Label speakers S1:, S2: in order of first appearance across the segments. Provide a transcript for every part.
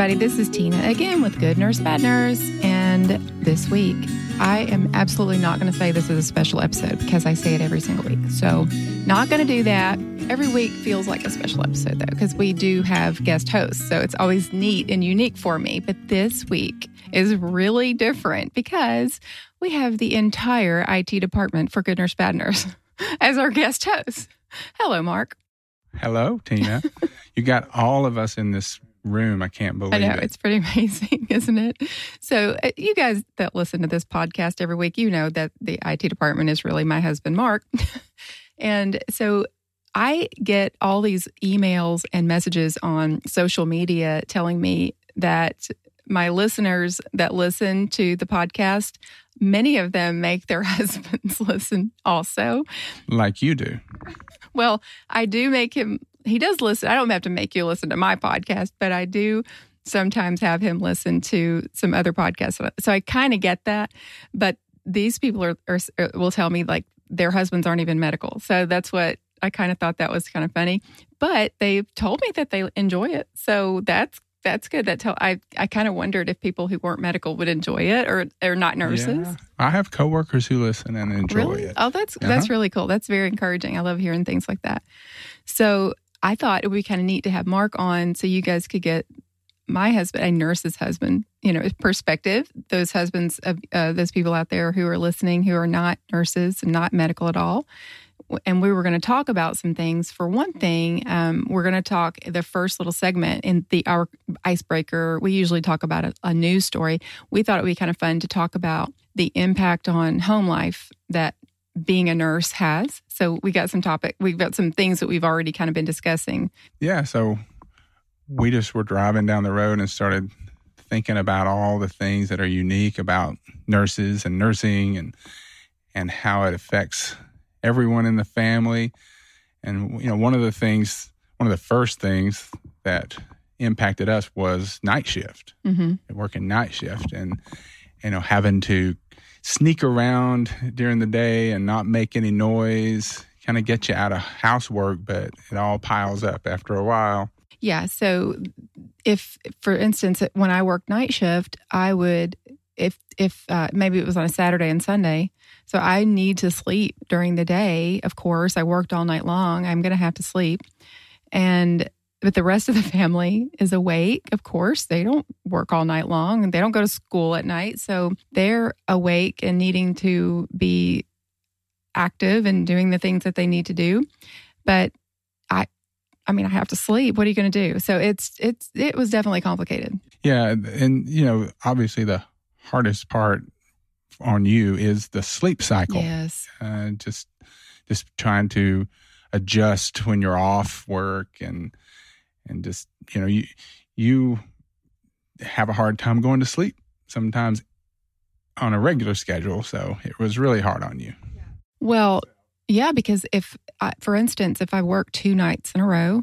S1: everybody, this is Tina again with Good Nurse Bad Nurse. And this week, I am absolutely not going to say this is a special episode because I say it every single week. So, not going to do that. Every week feels like a special episode though, because we do have guest hosts. So, it's always neat and unique for me. But this week is really different because we have the entire IT department for Good Nurse Bad Nurse as our guest host. Hello, Mark.
S2: Hello, Tina. you got all of us in this room. I can't believe
S1: I know
S2: it.
S1: it's pretty amazing, isn't it? So, uh, you guys that listen to this podcast every week, you know that the IT department is really my husband, Mark. and so, I get all these emails and messages on social media telling me that my listeners that listen to the podcast, many of them make their husbands listen also.
S2: like you do.
S1: Well, I do make him, he does listen. I don't have to make you listen to my podcast, but I do sometimes have him listen to some other podcasts. So I kind of get that. But these people are, are, will tell me like their husbands aren't even medical. So that's what I kind of thought that was kind of funny. But they've told me that they enjoy it. So that's that's good. That tell I I kind of wondered if people who weren't medical would enjoy it or or not nurses.
S2: Yeah. I have coworkers who listen and enjoy
S1: Really?
S2: it.
S1: Oh, that's
S2: Uh-huh.
S1: that's really cool. That's very encouraging. I love hearing things like that. So I thought it would be kind of neat to have Mark on, so you guys could get my husband, a nurse's husband, you know, perspective. Those husbands of uh, those people out there who are listening who are not nurses and not medical at all. And we were going to talk about some things. For one thing, um, we're going to talk the first little segment in the our icebreaker. We usually talk about a, a news story. We thought it would be kind of fun to talk about the impact on home life that being a nurse has. So we got some topic. We've got some things that we've already kind of been discussing.
S2: Yeah. So we just were driving down the road and started thinking about all the things that are unique about nurses and nursing and and how it affects everyone in the family. And you know, one of the things, one of the first things that impacted us was night shift.
S1: hmm
S2: working night shift and you know having to sneak around during the day and not make any noise kind of get you out of housework but it all piles up after a while
S1: Yeah. So if, for instance, when I worked night shift, I would, if, if uh, maybe it was on a Saturday and Sunday, so I need to sleep during the day. Of course, I worked all night long. I'm going to have to sleep. And, but the rest of the family is awake. Of course, they don't work all night long and they don't go to school at night. So they're awake and needing to be active and doing the things that they need to do. But I, I mean, I have to sleep. What are you going to do? So it's it's it was definitely complicated.
S2: yeah and you know obviously the hardest part on you is the sleep cycle
S1: Yes.
S2: uh, just just trying to adjust when you're off work and and just you know you you have a hard time going to sleep sometimes on a regular schedule so it was really hard on you
S1: Well, yeah, because if, I, for instance, if I work two nights in a row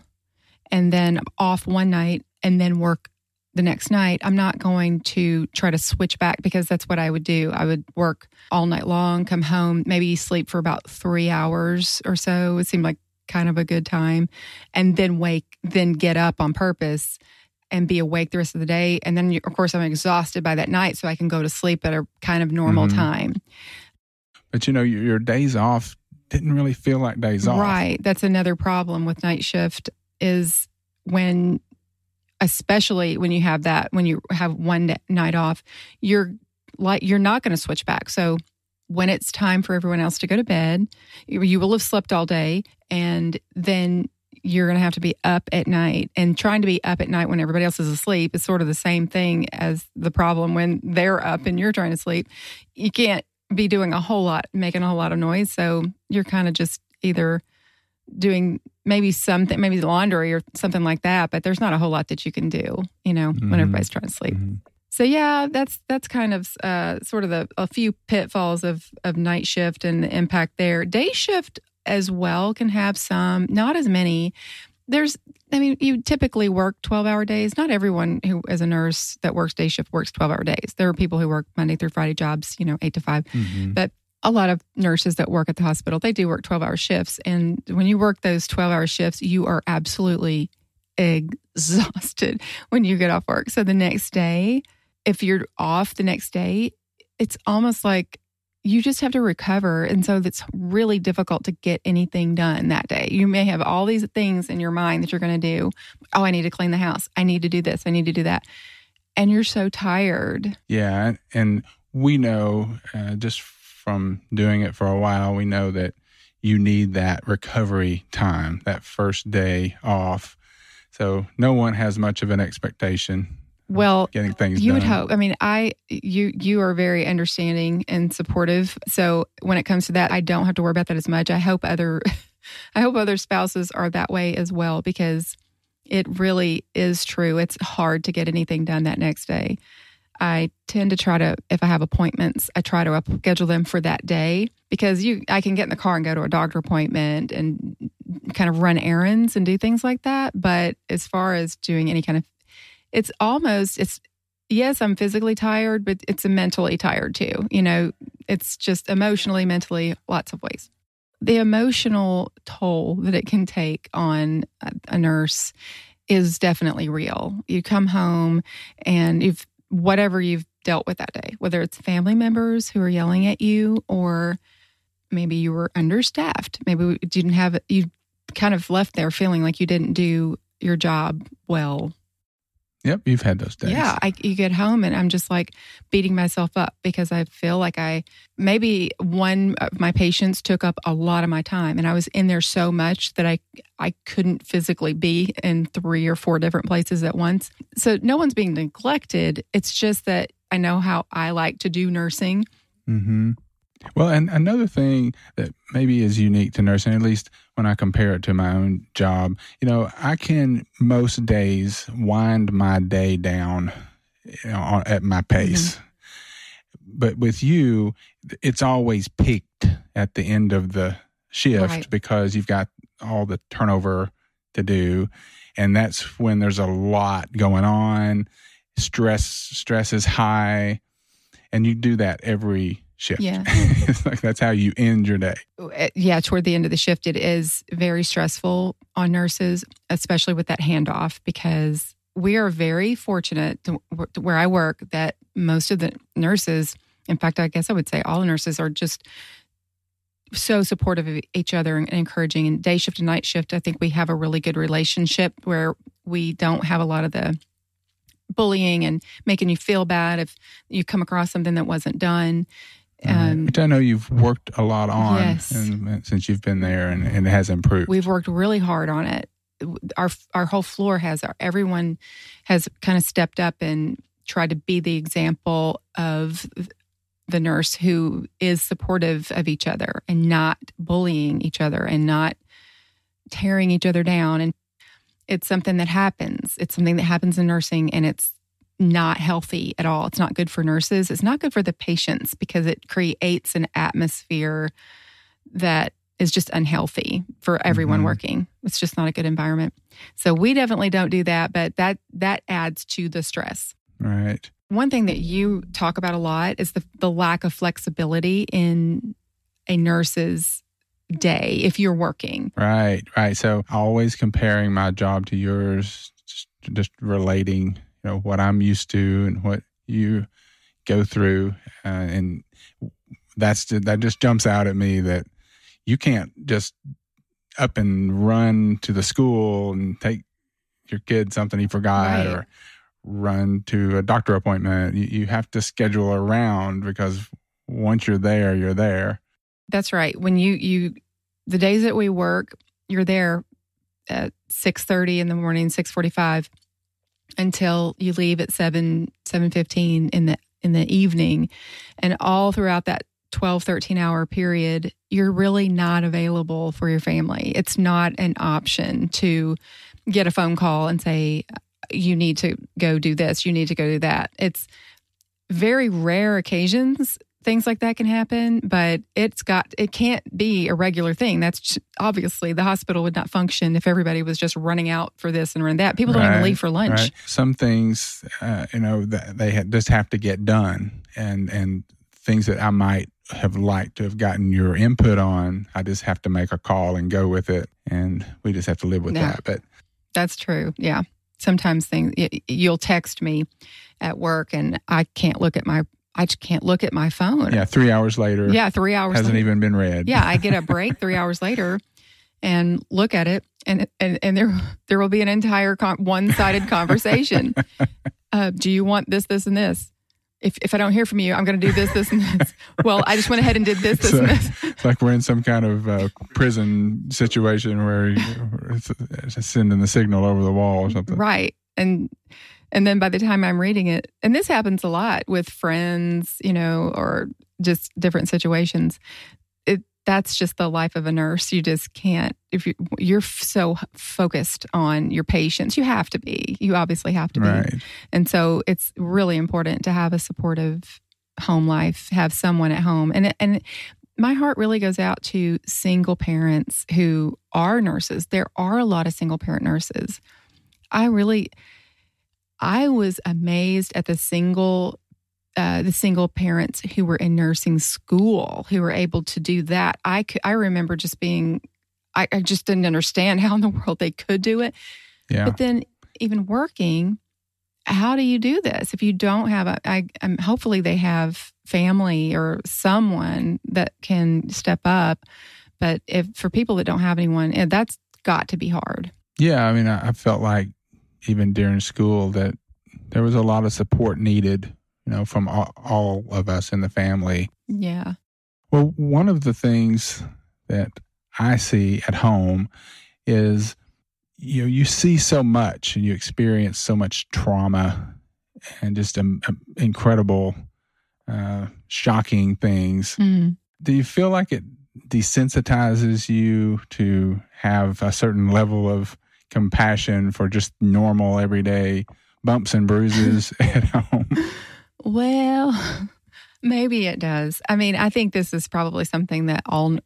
S1: and then off one night and then work the next night, I'm not going to try to switch back because that's what I would do. I would work all night long, come home, maybe sleep for about three hours or so. It seemed like kind of a good time. And then wake, then get up on purpose and be awake the rest of the day. And then, of course, I'm exhausted by that night, so I can go to sleep at a kind of normal
S2: Mhm.
S1: time.
S2: but you know your, your days off didn't really feel like days off
S1: Right. That's another problem with night shift is when, especially when you have that, when you have one night off, you're like, you're not going to switch back. So when it's time for everyone else to go to bed, you will have slept all day and then you're going to have to be up at night and trying to be up at night when everybody else is asleep is sort of the same thing as the problem when they're up and you're trying to sleep. You can't be doing a whole lot, making a whole lot of noise. So you're kind of just either doing maybe something, maybe laundry or something like that, but there's not a whole lot that you can do, you know, when
S2: Mhm.
S1: everybody's trying to sleep.
S2: Mhm.
S1: So yeah, that's that's kind of uh, sort of the a few pitfalls of of night shift and the impact there. Day shift as well can have some, not as many. There's, I mean, you typically work twelve hour days. Not everyone who is a nurse that works day shift works twelve hour days. There are people who work Monday through Friday jobs, you know, eight to five
S2: Mhm.
S1: a lot of nurses that work at the hospital they do work 12 hour shifts and when you work those 12 hour shifts you are absolutely exhausted when you get off work. So the next day, if you're off the next day, it's almost like you just have to recover. And so it's really difficult to get anything done that day. You may have all these things in your mind that you're going to do. Oh, I need to clean the house. I need to do this. I need to do that. And you're so tired.
S2: Yeah. And we know uh, just from doing it for a while, we know that you need that recovery time, that first day off. So no one has much of an expectation
S1: well
S2: getting things
S1: you
S2: done.
S1: would hope. I mean i you you are very understanding and supportive. So when it comes to that i don't have to worry about that as much. I hope other i hope other spouses are that way as well because it really is true. It's hard to get anything done that next day. I tend to try to if i have appointments i try to schedule them for that day because you i can get in the car and go to a doctor appointment and kind of run errands and do things like that. But as far as doing any kind of it's almost it's yes i'm physically tired but it's mentally tired too you know? It's just emotionally mentally lots of ways. The emotional toll that it can take on a, nurse is definitely real. You come home and you've whatever you've dealt with that day whether it's family members who are yelling at you or maybe you were understaffed. Maybe you didn't have you kind of left there feeling like you didn't do your job well
S2: Yep, you've had those days.
S1: Yeah, I, you get home and I'm just like beating myself up because I feel like I maybe one of my patients took up a lot of my time and I was in there so much that I I couldn't physically be in three or four different places at once. So no one's being neglected. It's just that I know how I like to do nursing.
S2: Mm-hmm. Well, and another thing that maybe is unique to nursing, at least when I compare it to my own job, you know, I can most days wind my day down you know, at my pace. Mm-hmm. But with you, it's always peaked at the end of the shift right. because you've got all the turnover to do. And that's when there's a lot going on. Stress, stress is high. And you do that every shift.
S1: Yeah.
S2: it's like that's how you end your day.
S1: Uh, yeah, toward the end of the shift, it is very stressful on nurses, especially with that handoff, because we are very fortunate to, where I work that most of the nurses, in fact, I guess I would say all nurses are just so supportive of each other and encouraging. And day shift and night shift, I think we have a really good relationship where we don't have a lot of the bullying and making you feel bad if you come across something that wasn't done.
S2: Um, Which I know you've worked a lot on yes. and, since you've been there, and, and, it has improved.
S1: We've worked really hard on it. Our our whole floor has everyone has kind of stepped up and tried to be the example of the nurse who is supportive of each other and not bullying each other and not tearing each other down. And it's something that happens. It's something that happens in nursing, and it's not healthy at all. It's not good for nurses. It's not good for the patients because it creates an atmosphere that is just unhealthy for everyone mm-hmm. working. It's just not a good environment. So we definitely don't do that, but that that adds to the stress.
S2: Right.
S1: One thing that you talk about a lot is the the lack of flexibility in a nurse's day if you're working.
S2: Right, right. So always comparing my job to yours, just, just relating you know what I'm used to and what you go through, uh, and that's that just jumps out at me that you can't just up and run to the school and take your kid something he forgot right. or run to a doctor appointment. You, you have to schedule around because once you're there, you're there.
S1: That's right. When you you the days that we work, you're there at six thirty in the morning, six forty five until you leave at 7 7:15 in the in the evening. And all throughout that 12 13 hour period you're really not available for your family. It's not an option to get a phone call and say you need to go do this. You need to go do that. It's very rare occasions things like that can happen, but it's got it can't be a regular thing. That's obviously the hospital would not function if everybody was just running out for this and run that. People don't even leave for lunch. Right.
S2: Some things, uh, you know, that they just have to get done, and and things that I might have liked to have gotten your input on, I just have to make a call and go with it, and we just have to live with that. But
S1: That's true. Yeah. Sometimes things you'll text me at work and I can't look at my I just can't look at my phone.
S2: Yeah, three hours later.
S1: Yeah, three hours
S2: hasn't
S1: later.
S2: even been read.
S1: Yeah, I get a break three hours later and look at it, and and and there there will be an entire con- one sided conversation. uh, do you want this, this, and this? If if I don't hear from you, I'm going to do this, this, and this. well, I just went ahead and did this, this,
S2: So-
S1: and this.
S2: It's like we're in some kind of uh, prison situation where it's it's sending the signal over the wall or something.
S1: Right. And and then by the time I'm reading it, and this happens a lot with friends, you know, or just different situations. It that's just the life of a nurse. You just can't if you you're f- so focused on your patients. You have to be. You obviously have to be.
S2: Right.
S1: And so it's really important to have a supportive home life, have someone at home. And and my heart really goes out to single parents who are nurses. There are a lot of single parent nurses. I really I was amazed at the single uh, the single parents who were in nursing school who were able to do that. I could, I remember just being I, I just didn't understand how in the world they could do it.
S2: Yeah.
S1: But then, even working, how do you do this if you don't have a? I, um, hopefully, they have family or someone that can step up. But if for people that don't have anyone, eh, that's got to be hard.
S2: Yeah, I mean, I, I felt like even during school that there was a lot of support needed, you know, from all, all of us in the family.
S1: Yeah.
S2: Well, one of the things that I see at home is, you know, you see so much and you experience so much trauma and just um, um, incredible, uh, shocking things.
S1: Mm.
S2: Do you feel like it desensitizes you to have a certain level of compassion for just normal everyday bumps and bruises at home?
S1: Well, maybe it does. I mean, I think this is probably something that all,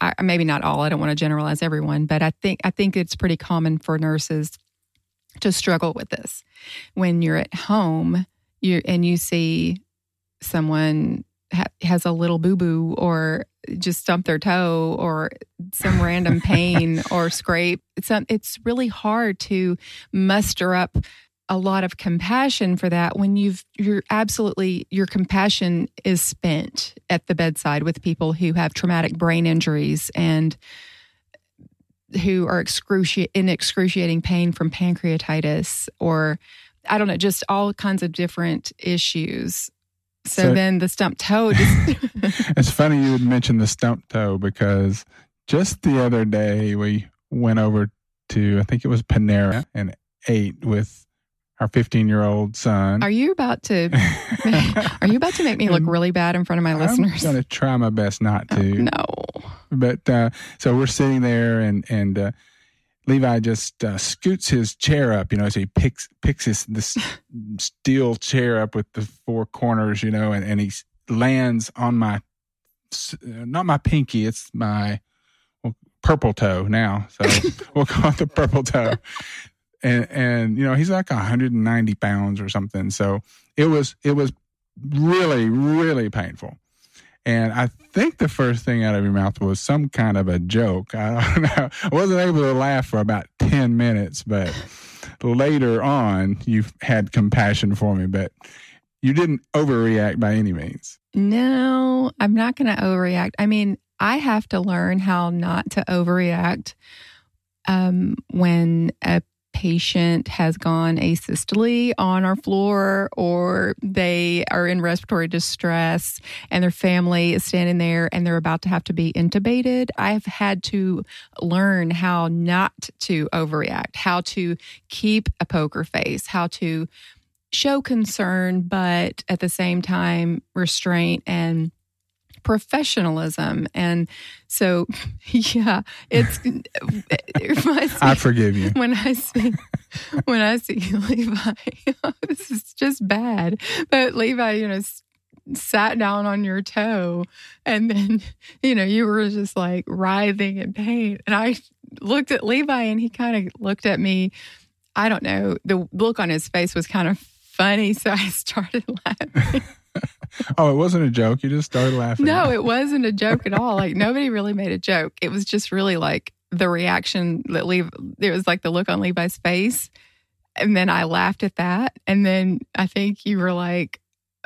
S1: I, maybe not all. I don't want to generalize everyone, but I think I think it's pretty common for nurses to struggle with this when you're at home. You and you see someone ha- has a little boo boo or just stump their toe or some random pain or scrape. It's um, it's really hard to muster up a lot of compassion for that when you've you're absolutely your compassion is spent at the bedside with people who have traumatic brain injuries and who are excruci- in excruciating pain from pancreatitis or I don't know, just all kinds of different issues. So,
S2: So-
S1: then the stump toe just
S2: it's funny you would mention the stump toe because just the other day we went over to I think it was Panera and ate with our 15 year old son.
S1: Are you about to are you about to make me look really bad in front of my listeners?
S2: I'm going to try my best not
S1: Oh,
S2: to.
S1: no.
S2: But uh, so we're sitting there, and and uh, Levi just uh, scoots his chair up, you know, so he picks picks his this steel chair up with the four corners, you know, and and he lands on my uh, not my pinky, it's my well, purple toe now, so we'll call it the purple toe. And and you know he's like 190 pounds or something, so it was it was really really painful. And I think the first thing out of your mouth was some kind of a joke. I don't know. I wasn't able to laugh for about 10 minutes, but later on, you had compassion for me, but you didn't overreact by any means.
S1: No, I'm not going to overreact. I mean, I have to learn how not to overreact um, when a patient has gone asystole on our floor or they are in respiratory distress and their family is standing there and they're about to have to be intubated. I've had to learn how not to overreact, how to keep a poker face, how to show concern, but at the same time, restraint and professionalism. And so, yeah, it's if I see,
S2: I forgive you.
S1: when I see when I see Levi, this is just bad. But Levi, you know, s- sat down on your toe, and then you know you were just like writhing in pain, and I looked at Levi, and he kind of looked at me. I don't know. The look on his face was kind of funny, so I started laughing.
S2: Oh, it wasn't a joke. You just started laughing.
S1: No, it wasn't a joke at all. Like nobody really made a joke. It was just really like the reaction that Levi, it was like the look on Levi's face. And then I laughed at that. And then I think you were like,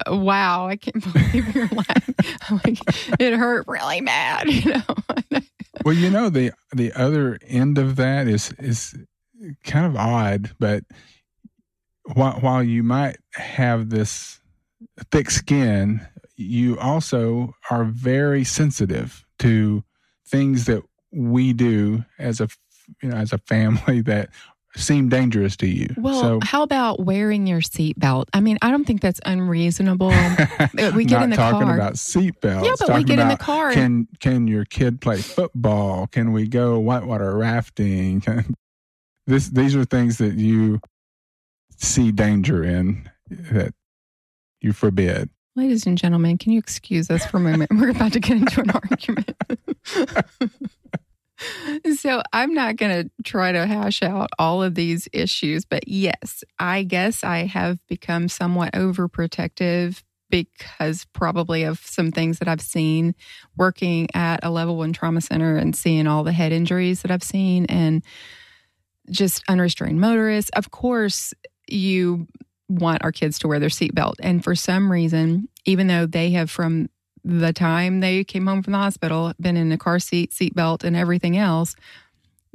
S1: wow, I can't believe you're laughing. like, it hurt really bad, you know.
S2: well, you know, the the other end of that is is kind of odd, but while while you might have this thick skin, you also are very sensitive to things that we do as a you know as a family that seem dangerous to you.
S1: Well, so, how about wearing your seatbelt? I mean, I don't think that's unreasonable.
S2: we get in the talking car. about seatbelts.
S1: Yeah, but we get in the car.
S2: Can can your kid play football? Can we go whitewater rafting? this these are things that you see danger in that you forbid.
S1: Ladies and gentlemen, can you excuse us for a moment? We're about to get into an argument. so I'm not going to try to hash out all of these issues, but yes, I guess I have become somewhat overprotective because probably of some things that I've seen working at a level one trauma center and seeing all the head injuries that I've seen and just unrestrained motorists. Of course, you want our kids to wear their seatbelt. And for some reason, even though they have from the time they came home from the hospital, been in a car seat, seatbelt, and everything else,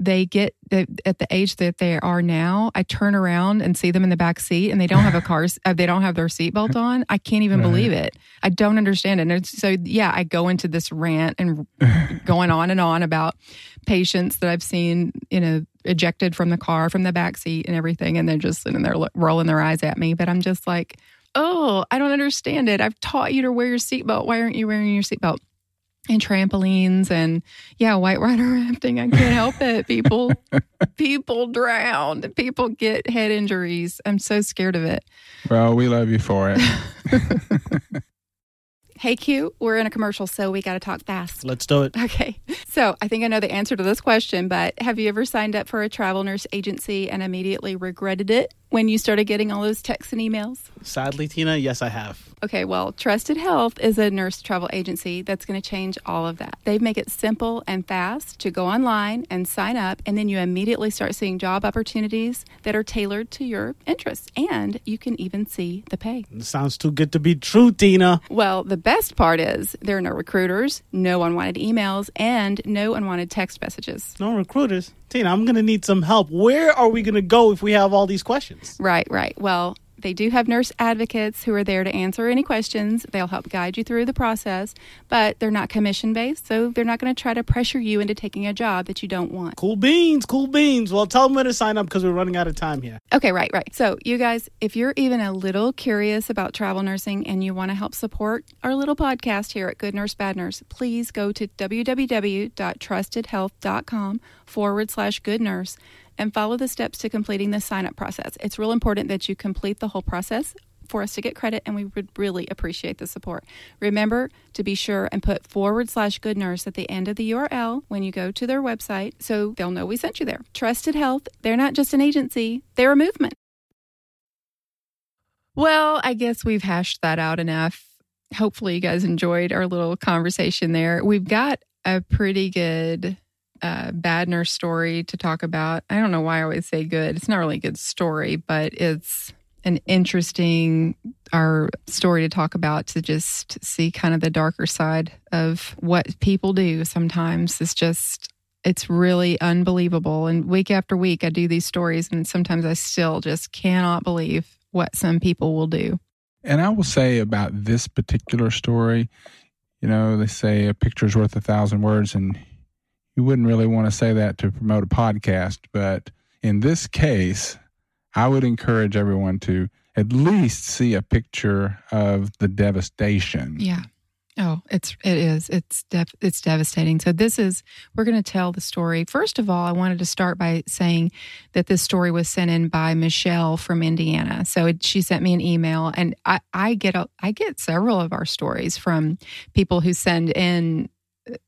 S1: they get at the age that they are now. I turn around and see them in the back seat, and they don't have a car. Uh, they don't have their seatbelt on. I can't even right. believe it. I don't understand it. And so, yeah, I go into this rant and going on and on about patients that I've seen, you know, ejected from the car, from the back seat, and everything, and they're just sitting there rolling their eyes at me. But I'm just like oh, I don't understand it. I've taught you to wear your seatbelt. Why aren't you wearing your seatbelt? And trampolines and yeah, whitewater rafting. I can't help it. People, people drown. People get head injuries. I'm so scared of it.
S2: Well, we love you for it.
S1: Hey, Q, we're in a commercial, so we got to talk fast.
S3: Let's do it.
S1: Okay. So I think I know the answer to this question, but have you ever signed up for a travel nurse agency and immediately regretted it when you started getting all those texts and emails?
S3: Sadly, Tina, yes, I have.
S1: Okay, well, Trusted Health is a nurse travel agency that's going to change all of that. They make it simple and fast to go online and sign up, and then you immediately start seeing job opportunities that are tailored to your interests, and you can even see the pay.
S3: Sounds too good to be true, Tina.
S1: Well, the best part is there are no recruiters, no unwanted emails, and no unwanted text messages.
S3: No recruiters? Tina, I'm going to need some help. Where are we going to go if we have all these questions?
S1: Right, right. Well, they do have nurse advocates who are there to answer any questions. They'll help guide you through the process, but they're not commission based, so they're not going to try to pressure you into taking a job that you don't want.
S3: Cool beans, cool beans. Well, tell them where to sign up because we're running out of time here.
S1: Okay, right, right. So, you guys, if you're even a little curious about travel nursing and you want to help support our little podcast here at Good Nurse Bad Nurse, please go to www.trustedhealth.com forward slash good nurse and follow the steps to completing the sign up process. It's real important that you complete the whole process for us to get credit, and we would really appreciate the support. Remember to be sure and put forward slash good nurse at the end of the URL when you go to their website so they'll know we sent you there. Trusted Health, they're not just an agency, they're a movement. Well, I guess we've hashed that out enough. Hopefully, you guys enjoyed our little conversation there. We've got a pretty good uh, bad nurse story to talk about. I don't know why I always say good. It's not really a good story, but it's an interesting our story to talk about to just see kind of the darker side of what people do sometimes it's just it's really unbelievable and week after week i do these stories and sometimes i still just cannot believe what some people will do
S2: and i will say about this particular story you know they say a picture's worth a thousand words and you wouldn't really want to say that to promote a podcast, but in this case, I would encourage everyone to at least see a picture of the devastation.
S1: Yeah. Oh, it's it is. It's def, it's devastating. So this is we're going to tell the story. First of all, I wanted to start by saying that this story was sent in by Michelle from Indiana. So it, she sent me an email, and I I get a, I get several of our stories from people who send in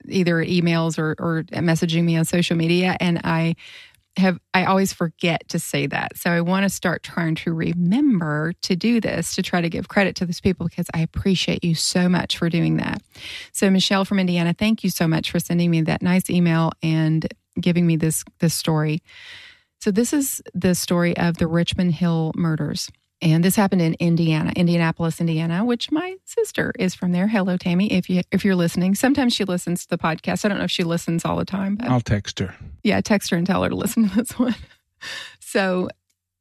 S1: either emails or, or messaging me on social media. And I have, I always forget to say that. So I want to start trying to remember to do this to try to give credit to those people because I appreciate you so much for doing that. So, Michelle from Indiana, thank you so much for sending me that nice email. And giving me this this story. So this is the story of the Richmond Hill murders. And this happened in Indiana, Indianapolis, Indiana, which my sister is from there. Hello, Tammy, if you if you're listening. Sometimes she listens to the podcast. I don't know if she listens all the time, but
S2: I'll text her.
S1: yeah, text her and tell her to listen to this one. So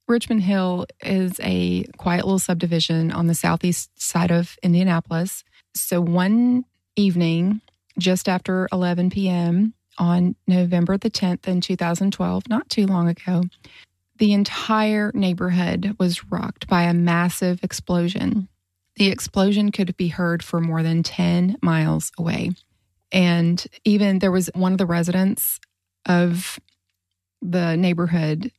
S1: Richmond Hill is a quiet little subdivision on the southeast side of Indianapolis. So one evening, just after 11 p.m. on November the 10th in 2012, not too long ago, the entire neighborhood was rocked by a massive explosion. The explosion could be heard for more than 10 miles away. And even there was one of the residents of the neighborhood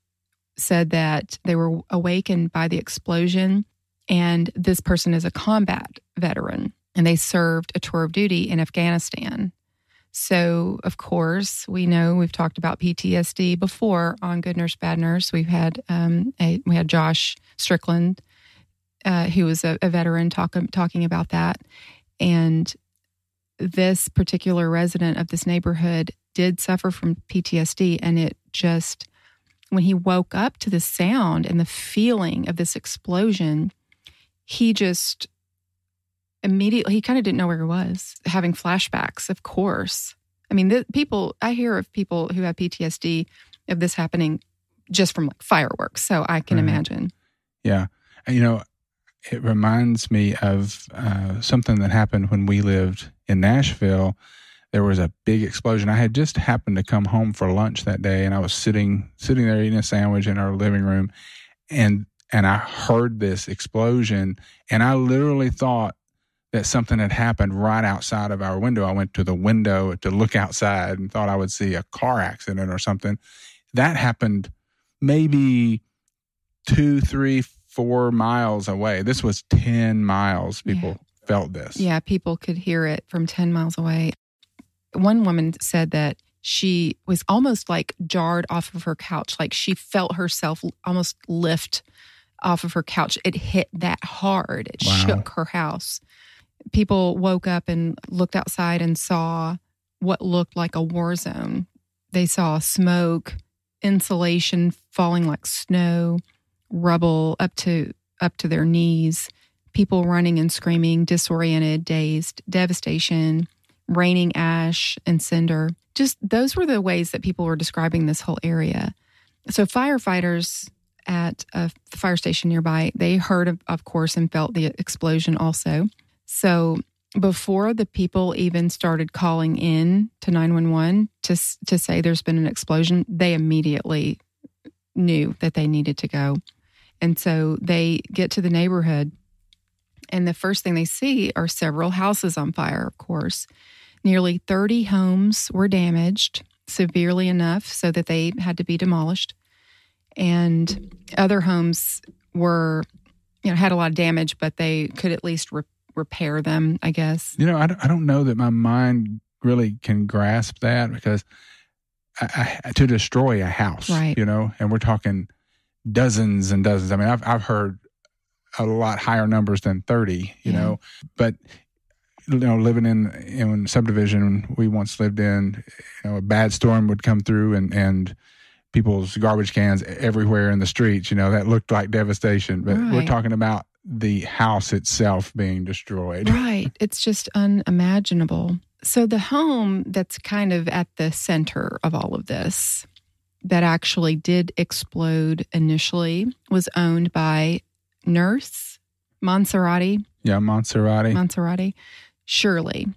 S1: said that they were awakened by the explosion. And this person is a combat veteran and they served a tour of duty in Afghanistan. So, of course, we know we've talked about PTSD before on Good Nurse Bad Nurse. We've had um, a, we had Josh Strickland, uh, who was a, a veteran, talk, talking about that, and this particular resident of this neighborhood did suffer from PTSD, and it just when he woke up to the sound and the feeling of this explosion, he just immediately he kind of didn't know where he was having flashbacks of course i mean the people i hear of people who have ptsd of this happening just from like fireworks so i can
S2: Right.
S1: imagine
S2: Yeah. You know, it reminds me of uh, something that happened when we lived in Nashville. There was a big explosion. I had just happened to come home for lunch that day, and I was sitting sitting there eating a sandwich in our living room, and and I heard this explosion, and I literally thought that something had happened right outside of our window. I went to the window to look outside and thought I would see a car accident or something. That happened maybe two, three, four miles away. This was 10 miles. People felt this.
S1: yeah people could hear it from 10 miles away one woman said that she was almost like jarred off of her couch like she felt herself almost lift off of her couch it hit that hard it
S2: Wow.
S1: shook her house people woke up and looked outside and saw what looked like a war zone they saw smoke insulation falling like snow rubble up to up to their knees people running and screaming, disoriented, dazed, devastation, raining ash and cinder. Just those were the ways that people were describing this whole area. So firefighters at a fire station nearby, they heard of, of course and felt the explosion also. So before the people even started calling in to 911 to to say there's been an explosion, they immediately knew that they needed to go. And so they get to the neighborhood and the first thing they see are several houses on fire, of course. Nearly 30 homes were damaged severely enough so that they had to be demolished. And other homes were, you know, had a lot of damage, but they could at least re- repair them, I guess.
S2: You know, I don't, I don't know that my mind really can grasp that because I, I, to destroy a house,
S1: Right.
S2: you know, and we're talking dozens and dozens. I mean, I've, I've heard a lot higher numbers than 30, you
S1: Yeah.
S2: know, but you know, living in in subdivision we once lived in, you know, a bad storm would come through and and people's garbage cans everywhere in the streets. You know, that looked like devastation. But we're talking about the house itself being destroyed.
S1: Right. It's just unimaginable. So, the home that's kind of at the center of all of this, that actually did explode initially, was owned by nurse Monserrate,
S2: Yeah, Monserrate.
S1: Monserrate, Shirley.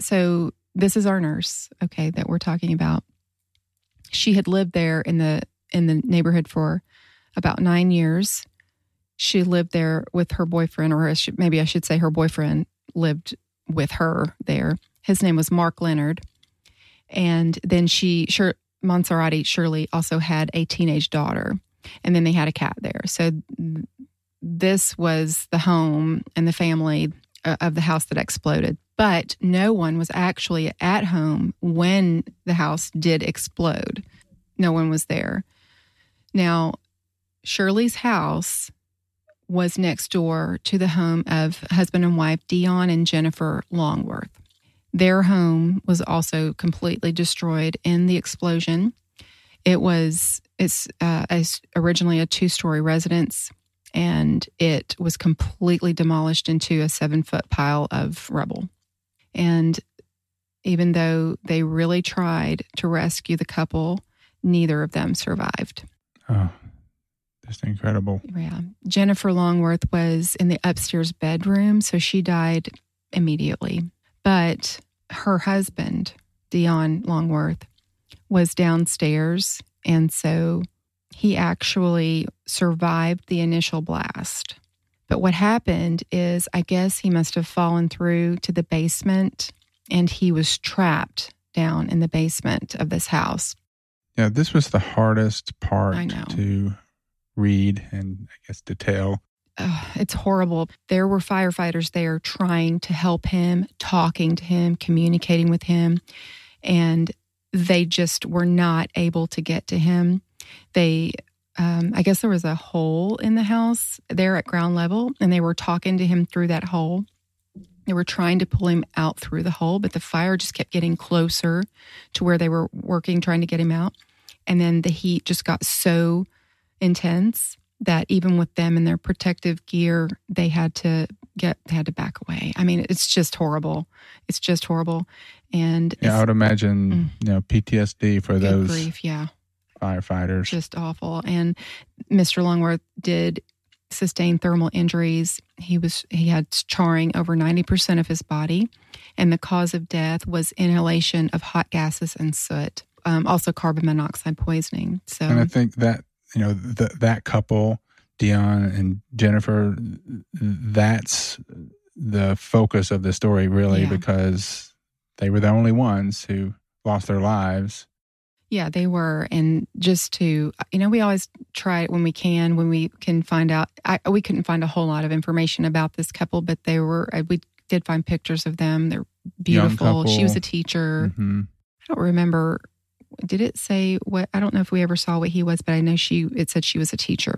S1: So, this is our nurse, okay, that we're talking about. She had lived there in the in the neighborhood for about nine years. She lived there with her boyfriend, or maybe I should say her boyfriend lived with her there. His name was Mark Leonard. And then she, sure, Monserrate Shirley also had a teenage daughter. And then they had a cat there. So this was the home and the family uh, of the house that exploded. But no one was actually at home when the house did explode. No one was there. Now, Shirley's house was next door to the home of husband and wife Dion and Jennifer Longworth. Their home was also completely destroyed in the explosion. It was it's uh, originally a two story residence, and it was completely demolished into a seven foot pile of rubble. And even though they really tried to rescue the couple, neither of them survived.
S2: Oh, that's incredible.
S1: Yeah. Jennifer Longworth was in the upstairs bedroom, so she died immediately. But her husband, Dion Longworth, was downstairs. And so he actually survived the initial blast. But what happened is, I guess he must have fallen through to the basement and he was trapped down in the basement of this house.
S2: Yeah, this was the hardest part
S1: I know.
S2: to read and I guess to tell.
S1: It's horrible. There were firefighters there trying to help him, talking to him, communicating with him, and they just were not able to get to him. They, um, I guess there was a hole in the house there at ground level, and they were talking to him through that hole. They were trying to pull him out through the hole, but the fire just kept getting closer to where they were working, trying to get him out. And then the heat just got so intense that even with them in their protective gear, they had to get they had to back away. I mean, it's just horrible. It's just horrible. And
S2: Yeah, I would imagine, you know, PTSD for those
S1: grief, yeah.
S2: firefighters.
S1: just awful. And Mr. Longworth did sustain thermal injuries. He was he had charring over ninety percent of his body, and the cause of death was inhalation of hot gases and soot. Um, also, carbon monoxide poisoning. So
S2: and I think that, you know, th- that couple, Dion and Jennifer, that's the focus of the story, really,
S1: Yeah.
S2: because they were the only ones who lost their lives.
S1: Yeah, they were. And just to, you know, we always try it when we can, when we can find out. I, we couldn't find a whole lot of information about this couple, but they were, uh, we did find pictures of them. They're beautiful. She was a teacher.
S2: hmm
S1: I don't remember. Did it say what? I don't know if we ever saw what he was, but I know she, it said she was a teacher.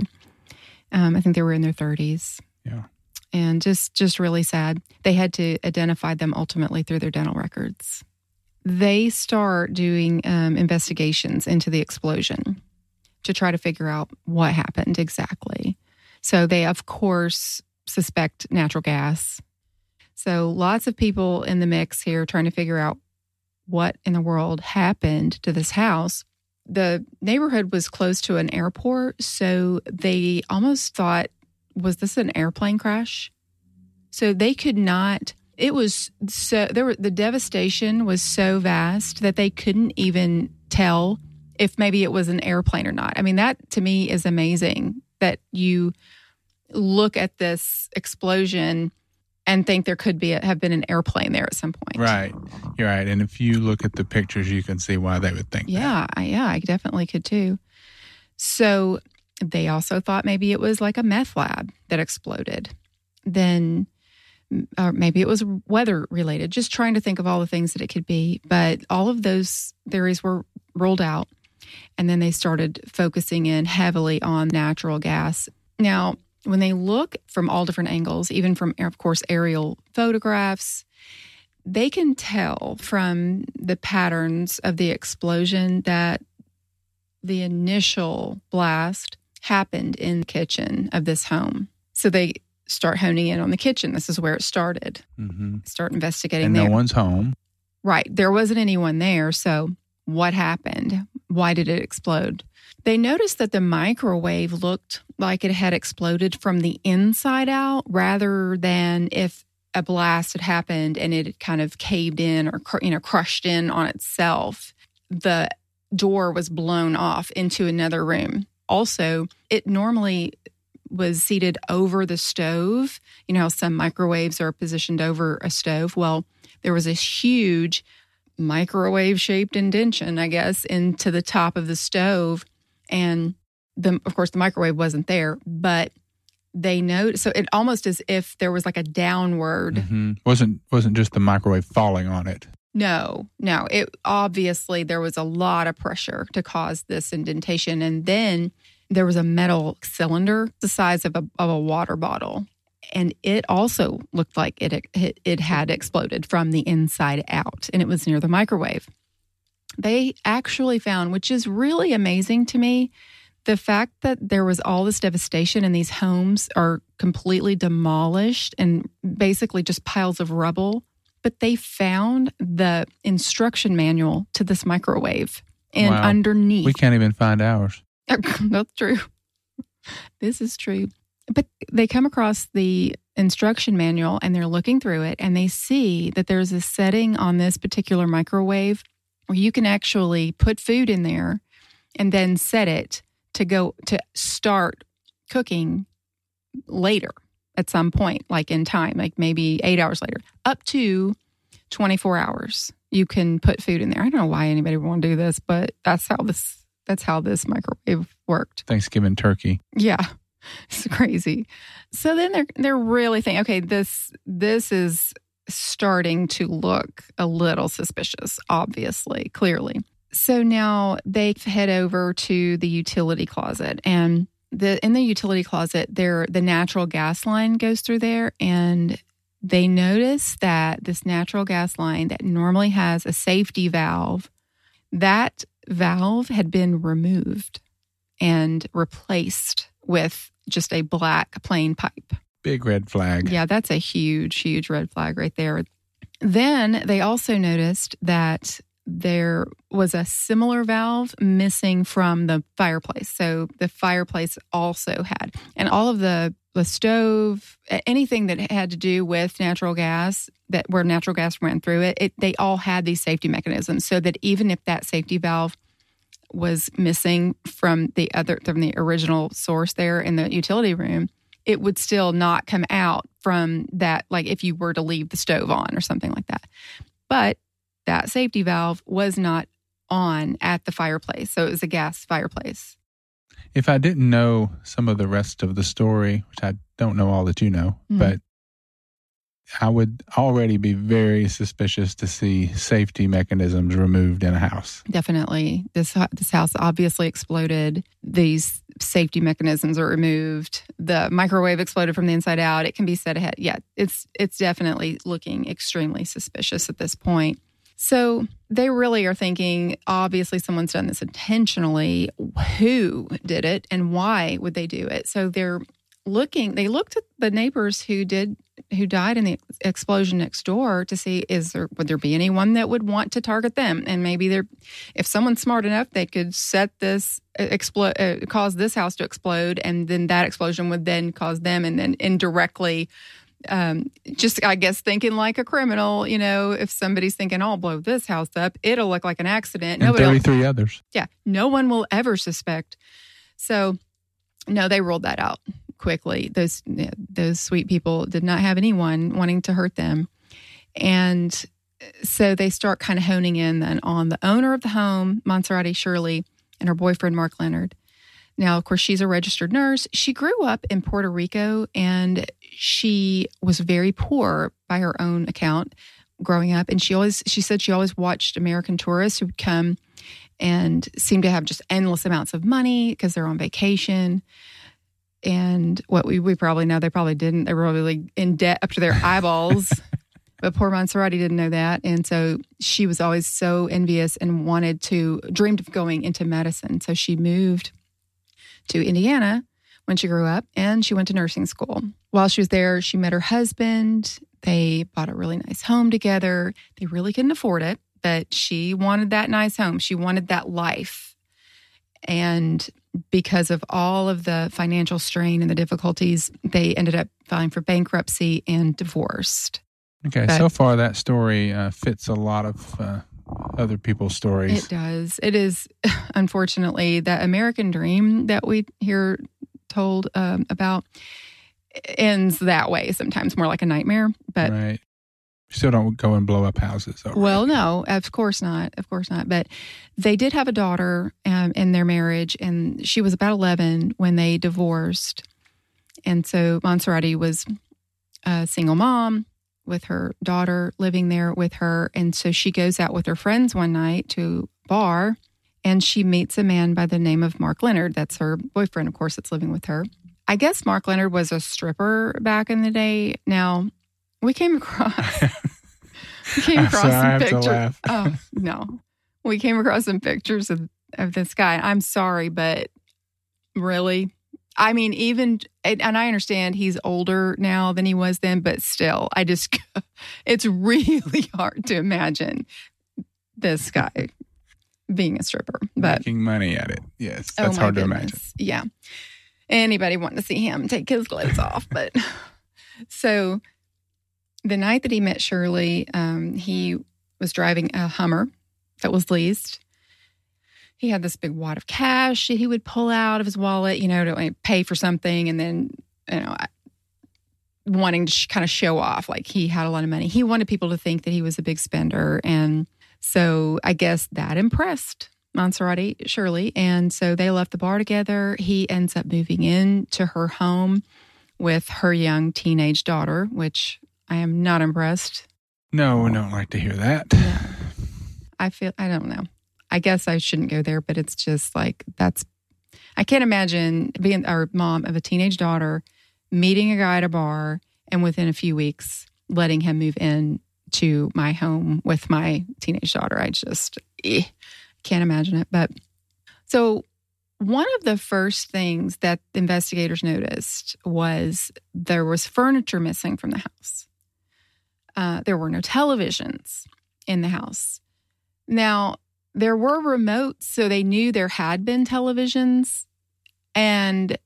S1: Um, I think they were in their 30s.
S2: Yeah.
S1: And just, just really sad. They had to identify them ultimately through their dental records they start doing um, investigations into the explosion to try to figure out what happened exactly. So they, of course, suspect natural gas. So lots of people in the mix here trying to figure out what in the world happened to this house. The neighborhood was close to an airport, so they almost thought, was this an airplane crash? So they could not it was so there were the devastation was so vast that they couldn't even tell if maybe it was an airplane or not. I mean, that to me is amazing that you look at this explosion and think there could be a, have been an airplane there at some point.
S2: Right. You're right. And if you look at the pictures, you can see why they would think that.
S1: Yeah, I, yeah, I definitely could too. So they also thought maybe it was like a meth lab that exploded. Then mm, or maybe it was weather related, just trying to think of all the things that it could be. But all of those theories were ruled out. And then they started focusing in heavily on natural gas. Now, when they look from all different angles, even from, of course, aerial photographs, they can tell from the patterns of the explosion that the initial blast happened in the kitchen of this home. So they start honing in on the kitchen. This is where it started.
S2: hmm
S1: Start investigating
S2: And
S1: there.
S2: no one's home.
S1: Right. There wasn't anyone there. So, what happened? Why did it explode? They noticed that the microwave looked like it had exploded from the inside out rather than if a blast had happened and it kind of caved in or you know crushed in on itself. The door was blown off into another room. Also, it normally was seated over the stove. You know some microwaves are positioned over a stove? Well, there was this huge microwave shaped indention, I guess, into the top of the stove. And the, of course, the microwave wasn't there, but they know. So it almost as if there was like a downward.
S2: hmm Wasn't wasn't just the microwave falling on it.
S1: No, no. It obviously there was a lot of pressure to cause this indentation. And then there was a metal cylinder the size of a, of a water bottle. and it also looked like it, it it had exploded from the inside out, and it was near the microwave. They actually found, which is really amazing to me, the fact that there was all this devastation and these homes are completely demolished and basically just piles of rubble. But they found the instruction manual to this microwave and
S2: Wow.
S1: underneath.
S2: We can't even find ours.
S1: That's true. This is true. But they come across the instruction manual and they're looking through it and they see that there's a setting on this particular microwave where you can actually put food in there and then set it to go to start cooking later at some point, like in time, like maybe eight hours later, up to 24 hours. You can put food in there. I don't know why anybody would want to do this, but that's how this that's how this microwave worked.
S2: Thanksgiving turkey.
S1: Yeah. It's crazy. So then they're they're really thinking, okay, this this is starting to look a little suspicious, obviously, clearly. So now they head over to the utility closet and the in the utility closet there the natural gas line goes through there and they notice that this natural gas line that normally has a safety valve that valve had been removed and replaced with just a black plain pipe.
S2: Big red flag.
S1: Yeah, that's a huge, huge red flag right there. Then they also noticed that there was a similar valve missing from the fireplace. So the fireplace also had, and all of the the stove, anything that had to do with natural gas, that where natural gas went through it, it they all had these safety mechanisms, so that even if that safety valve was missing from the other from the original source there in the utility room, it would still not come out from that like if you were to leave the stove on or something like that. But that safety valve was not on at the fireplace. So it was a gas fireplace.
S2: If I didn't know some of the rest of the story, which I don't know all that you know,
S1: Mhm.
S2: but I would already be very suspicious to see safety mechanisms removed in a house.
S1: Definitely. This this house obviously exploded. These safety mechanisms are removed. The microwave exploded from the inside out. It can be set ahead. Yeah, it's it's definitely looking extremely suspicious at this point. So they really are thinking obviously someone's done this intentionally. Who did it and why would they do it? So they're looking they looked at the neighbors who did who died in the explosion next door to see is there would there be anyone that would want to target them and maybe they're if someone's smart enough they could set this explode uh, cause this house to explode and then that explosion would then cause them and then indirectly um, just I guess thinking like a criminal, you know, if somebody's thinking, "I'll blow this house up," it'll look like an accident.
S2: And 33 others.
S1: yeah, no one will ever suspect. So, no, they ruled that out quickly. Those those sweet people did not have anyone wanting to hurt them, and so they start kind of honing in then on the owner of the home, Monserrate Shirley, and her boyfriend Mark Leonard. Now, of course, she's a registered nurse. She grew up in Puerto Rico and she was very poor by her own account growing up. And she always, she said she always watched American tourists who would come and seem to have just endless amounts of money because they're on vacation. And what we, we probably know, they probably didn't. They were probably in debt up to their eyeballs. but poor Monserrate didn't know that. And so she was always so envious and wanted to, dreamed of going into medicine. So she moved to Indiana when she grew up and she went to nursing school. While she was there, she met her husband. They bought a really nice home together. They really couldn't afford it, but she wanted that nice home. She wanted that life. And because of all of the financial strain and the difficulties, they ended up filing for bankruptcy and divorced.
S2: Okay,
S1: But-
S2: so far that story uh, fits a lot of uh, other people's stories.
S1: It does. It is, unfortunately, that American dream that we hear told um, about ends that way, sometimes more like a nightmare. But
S2: right. Still don't go and blow up houses.
S1: Well, no, of course not. Of course not. But they did have a daughter um, in their marriage, and she was about 11 when they divorced. And so Monserrate was a single mom with her daughter living there with her. And so she goes out with her friends one night to bar and she meets a man by the name of Mark Leonard. That's her boyfriend, of course, that's living with her. I guess Mark Leonard was a stripper back in the day. Now, we came across we came across
S2: sorry,
S1: some pictures. Oh no, we came across some pictures of of this guy. I'm sorry, but really, I mean, even and, I understand he's older now than he was then, but still, I just it's really hard to imagine this guy being a stripper. But
S2: Making money at it. Yes,
S1: Oh
S2: that's
S1: my
S2: hard to imagine.
S1: Yeah. Anybody wanting to see him take his clothes off. But so the night that he met Shirley, um, he was driving a Hummer that was leased. He had this big wad of cash that he would pull out of his wallet, you know, to like, pay for something and then, you know, wanting to sh- kind of show off like he had a lot of money. He wanted people to think that he was a big spender. And so I guess that impressed Monserrate Shirley. And so they left the bar together. He ends up moving in to her home with her young teenage daughter, which I am not impressed.
S2: No, we don't like to hear that.
S1: I feel, I don't know. I guess I shouldn't go there, but it's just like that's, I can't imagine being our mom of a teenage daughter, meeting a guy at a bar, and within a few weeks, letting him move in to my home with my teenage daughter. I just eh, can't imagine it. But so, one of the first things that investigators noticed was there was furniture missing from the house. Uh, there were no televisions in the house. Now, there were remotes, so they knew there had been televisions. And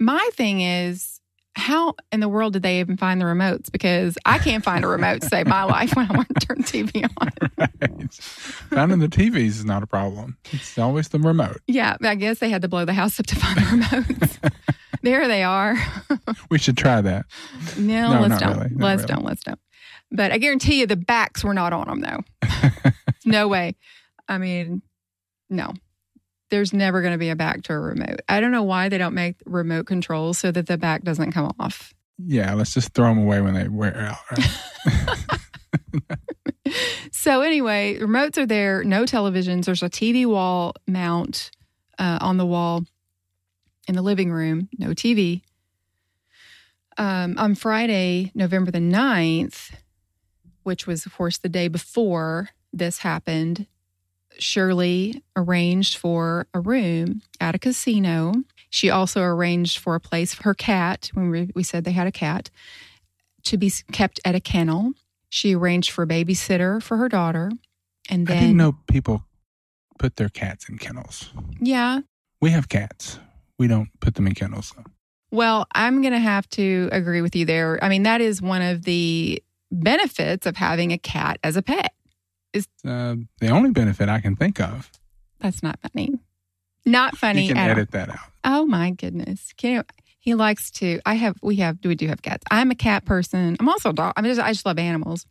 S1: my thing is, how in the world did they even find the remotes? Because I can't find a remote to save my life when I want to turn TV on.
S2: right. Finding the TVs is not a problem. It's always the remote.
S1: Yeah, I guess they had to blow the house up to find the remotes. there they are.
S2: We should try that.
S1: No,
S2: No,
S1: let's don't.
S2: really.
S1: Let's
S2: really.
S1: don't. Let's don't. But I guarantee you the backs were not on them, though. no way. I mean, no. There's never going to be a back to a remote. I don't know why they don't make remote controls so that the back doesn't come off.
S2: Yeah, let's just throw them away when they wear out. Right?
S1: So, anyway, remotes are there, no televisions. There's a TV wall mount uh, on the wall in the living room, no TV. Um, on Friday, November the 9th, which was, of course, the day before this happened, Shirley arranged for a room at a casino. She also arranged for a place for her cat, when we, we said they had a cat, to be kept at a kennel. She arranged for a babysitter for her daughter. And
S2: I
S1: then,
S2: didn't know people put their cats in kennels.
S1: yeah,
S2: We have cats. We don't put them in kennels. Though.
S1: Well, I'm going to have to agree with you there. I mean, that is one of the benefits of having a cat as a pet.
S2: Uh, the only benefit I can think of.
S1: That's not funny. Not funny
S2: you can
S1: at all.
S2: edit that out.
S1: Oh my goodness. Can you, he likes to I have we have we do have cats. I'm a cat person. I'm also a dog. I mean I just love animals.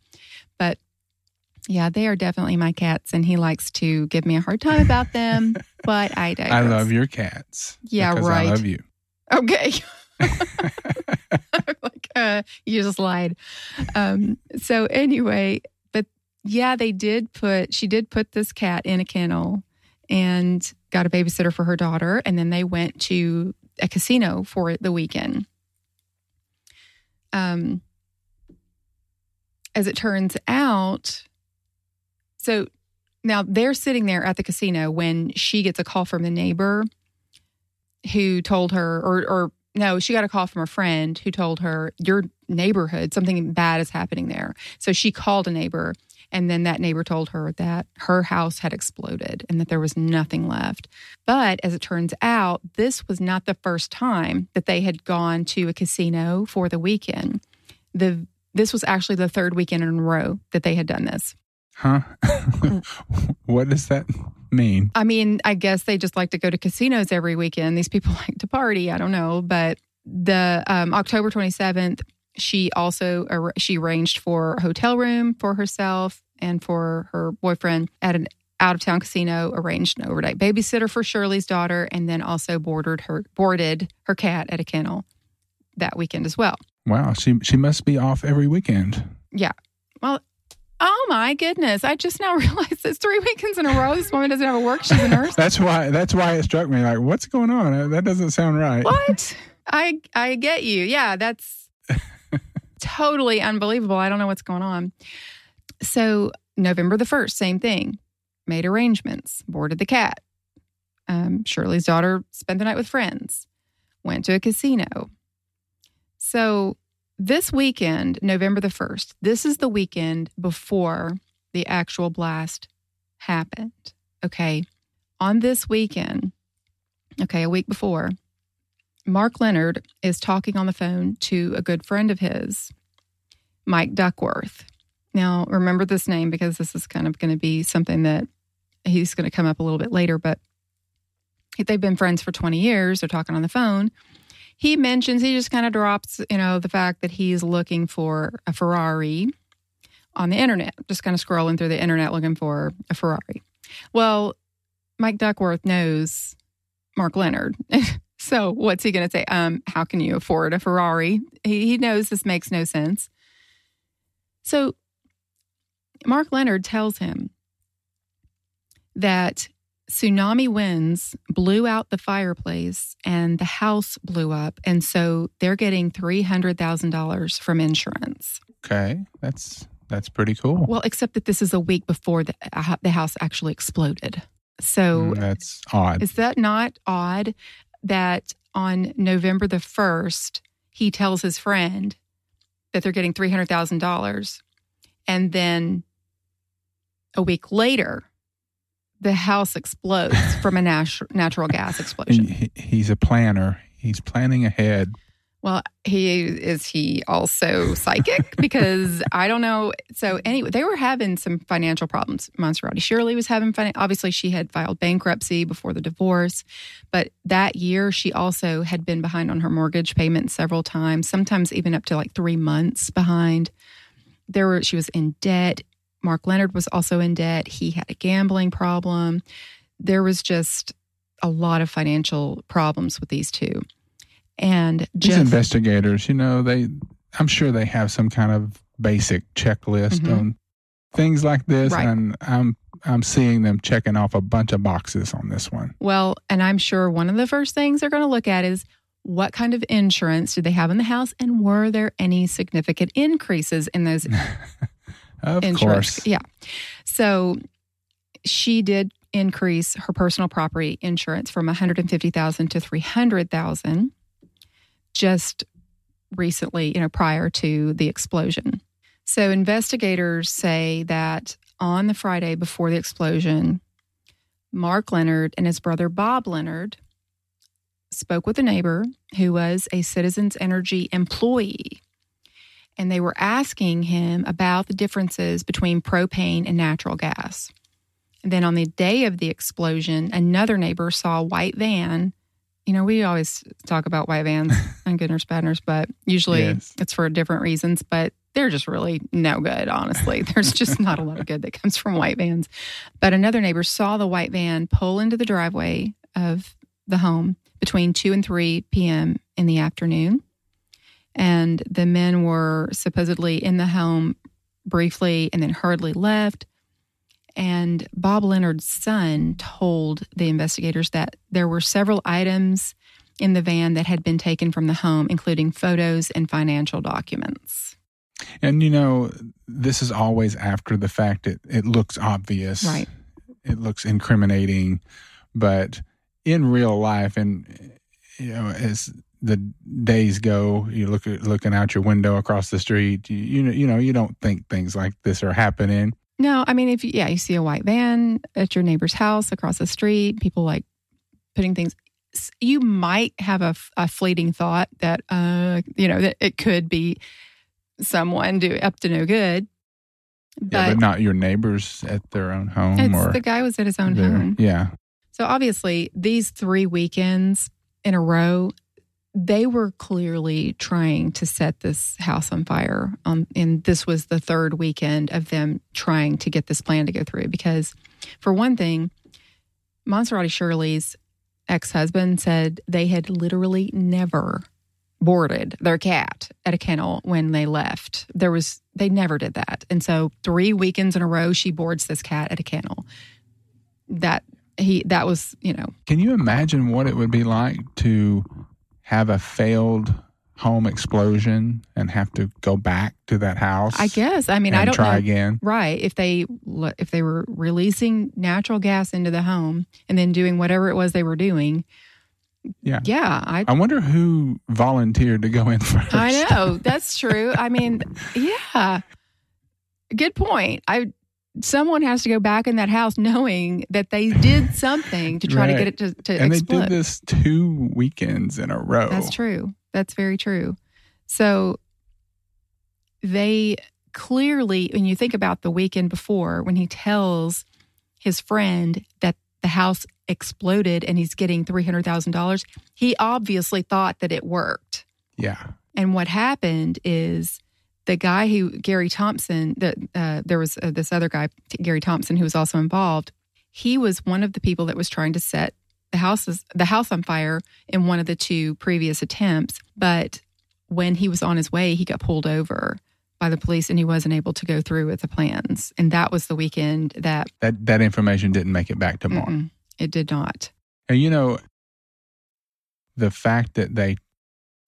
S1: But yeah, they are definitely my cats and he likes to give me a hard time about them, but I digress.
S2: I love your cats.
S1: Yeah, right.
S2: I love you.
S1: Okay. like uh you just lied. Um so anyway but yeah they did put she did put this cat in a kennel and got a babysitter for her daughter and then they went to a casino for the weekend. Um as it turns out so now they're sitting there at the casino when she gets a call from the neighbor who told her or or no, she got a call from a friend who told her your neighborhood something bad is happening there. So she called a neighbor and then that neighbor told her that her house had exploded and that there was nothing left. But as it turns out, this was not the first time that they had gone to a casino for the weekend. The this was actually the third weekend in a row that they had done this.
S2: Huh? what does that mean?
S1: I mean, I guess they just like to go to casinos every weekend. These people like to party. I don't know, but the um, October twenty seventh, she also ar- she arranged for a hotel room for herself and for her boyfriend at an out of town casino. Arranged an overnight babysitter for Shirley's daughter, and then also boarded her boarded her cat at a kennel that weekend as well.
S2: Wow, she she must be off every weekend. Yeah.
S1: Well. Oh my goodness! I just now realized it's three weekends in a row. This woman doesn't have a work. She's a nurse.
S2: That's why that's why it struck me like what's going on? Uh, That doesn't sound right.
S1: What? I I get you. Yeah, that's totally unbelievable. I don't know what's going on. So November the first, same thing. Made arrangements, boarded the cat. Um, Shirley's daughter spent the night with friends. Went to a casino. So this weekend, November the first, this is the weekend before the actual blast happened. Okay, on this weekend, okay, a week before, Mark Leonard is talking on the phone to a good friend of his, Mike Duckworth. Now, remember this name because this is kind of going to be something that he's going to come up a little bit later, but they've been friends for 20 years. They're talking on the phone. He mentions, he just kind of drops, you know, the fact that he's looking for a Ferrari on the internet, just kind of scrolling through the internet looking for a Ferrari. Well, Mike Duckworth knows Mark Leonard. so what's he going to say? Um, how can you afford a Ferrari? He, he knows this makes no sense. So Mark Leonard tells him that tsunami winds blew out the fireplace and the house blew up. And so they're getting $300,000 from insurance.
S2: Okay, that's that's pretty cool.
S1: Well, except that this is a week before the, uh, the house actually exploded. So
S2: Mm, that's odd.
S1: is that not odd that on November the 1st, he tells his friend that they're getting $300,000 and then a week later, the house explodes from a nat- natural gas explosion.
S2: He, he- he's a planner. He's planning ahead.
S1: Well, he is he also psychic because I don't know. So anyway, they were having some financial problems. Monserrate Shirley was having fun. Obviously, she had filed bankruptcy before the divorce, but that year she also had been behind on her mortgage payments several times, sometimes even up to like three months behind. There were she was in debt. Mark Leonard was also in debt. He had a gambling problem. There was just a lot of financial problems with these two. And
S2: These investigators, you know, they I'm sure they have some kind of basic checklist
S1: Mhm.
S2: on things like this
S1: Right.
S2: and I'm I'm seeing them checking off a bunch of boxes on this one.
S1: Well, and I'm sure one of the first things they're going to look at is what kind of insurance did they have in the house and were there any significant increases in those
S2: Of
S1: insurance?
S2: course.
S1: Yeah. So she did increase her personal property insurance from 150,000 to 300,000 just recently, you know, prior to the explosion. So investigators say that on the Friday before the explosion, Mark Leonard and his brother Bob Leonard spoke with a neighbor who was a Citizens Energy employee. And they were asking him about the differences between propane and natural gas. And then on the day of the explosion, another neighbor saw a white van. You know, we always talk about white vans and goodness badness, but usually
S2: Yes.
S1: it's for different reasons. But they're just really no good, honestly. There's just not a lot of good that comes from white vans. But another neighbor saw the white van pull into the driveway of the home between 2 and 3 p.m. in the afternoon. And the men were supposedly in the home briefly and then hurriedly left. And Bob Leonard's son told the investigators that there were several items in the van that had been taken from the home, including photos and financial documents.
S2: And you know, this is always after the fact. It it looks obvious.
S1: Right.
S2: It looks incriminating, but in real life, and you know, as the days go, you look at looking out your window across the street. You you know, you know, you don't think things like this are happening.
S1: No, I mean, if you, yeah, you see a white van at your neighbor's house across the street, people like putting things. You might have a, a fleeting thought that, uh, you know, that it could be someone do up to no good.
S2: yeah, but not your neighbors at their own home
S1: it's
S2: or
S1: the guy was at his own
S2: their-
S1: home.
S2: Yeah.
S1: So obviously, these three weekends in a row, they were clearly trying to set this house on fire. Um, and this was the third weekend of them trying to get this plan to go through. Because, for one thing, Monserrate Shirley's ex husband said they had literally never boarded their cat at a kennel when they left. There was, they never did that. And so, three weekends in a row, she boards this cat at a kennel. That he, that was, you know,
S2: Can you imagine what it would be like to have a failed home explosion and have to go back to that house?
S1: I guess. I mean, I don't
S2: try
S1: know.
S2: again.
S1: Right. If they if they were releasing natural gas into the home and then doing whatever it was they were doing,
S2: Yeah.
S1: yeah, I
S2: I wonder who volunteered to go in first.
S1: I know that's true. I mean, yeah, good point. I someone has to go back in that house knowing that they did something to try to get it to, to
S2: and
S1: explode.
S2: they did this two weekends in a row.
S1: That's true. That's very true. So they clearly, when you think about the weekend before, when he tells his friend that the house exploded and he's getting $300,000, he obviously thought that it worked.
S2: Yeah.
S1: And what happened is the guy who, Gary Thompson, that uh, there was uh, this other guy, Gary Thompson, who was also involved. He was one of the people that was trying to set the houses, the house on fire in one of the two previous attempts. But when he was on his way, he got pulled over by the police and he wasn't able to go through with the plans. And that was the weekend that
S2: That that information didn't make it back to Mark.
S1: it did not.
S2: And you know, the fact that they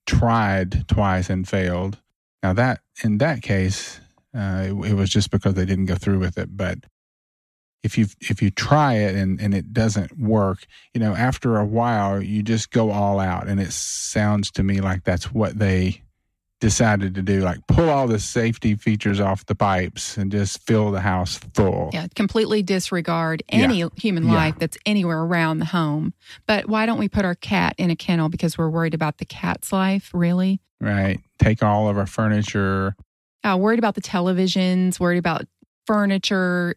S2: tried twice and failed. Now that in that case, uh, it, it was just because they didn't go through with it. But if you if you try it and and it doesn't work, you know, after a while, you just go all out. And it sounds to me like that's what they decided to do. Like pull all the safety features off the pipes and just fill the house full.
S1: Yeah, completely disregard
S2: Yeah.
S1: any human
S2: Yeah.
S1: life that's anywhere around the home. But why don't we put our cat in a kennel because we're worried about the cat's life, really?
S2: Right. Take all of our furniture.
S1: Uh, worried about the televisions, worried about furniture,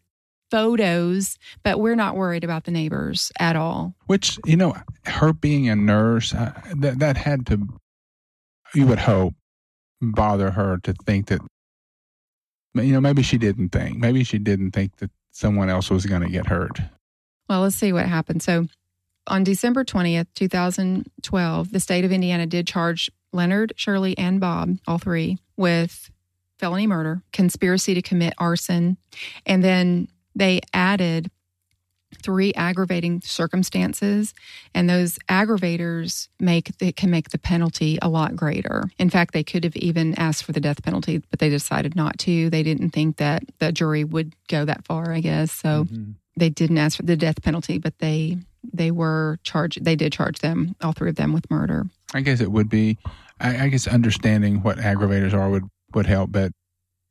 S1: photos, but we're not worried about the neighbors at all.
S2: Which you know, her being a nurse, uh, that that had to, you would hope, bother her to think that. You know, maybe she didn't think. Maybe she didn't think that someone else was going to get hurt.
S1: Well, let's see what happened. So, on December 20th, 2012, the state of Indiana did charge Leonard, Shirley, and Bob, all three, with felony murder, conspiracy to commit arson, and then they added three aggravating circumstances and those aggravators make they can make the penalty a lot greater in fact they could have even asked for the death penalty but they decided not to they didn't think that the jury would go that far i guess so
S2: Mhm.
S1: they didn't ask for the death penalty, but they they were charged. They did charge them, all three of them, with murder.
S2: I guess it would be. I, I guess understanding what aggravators are would would help, but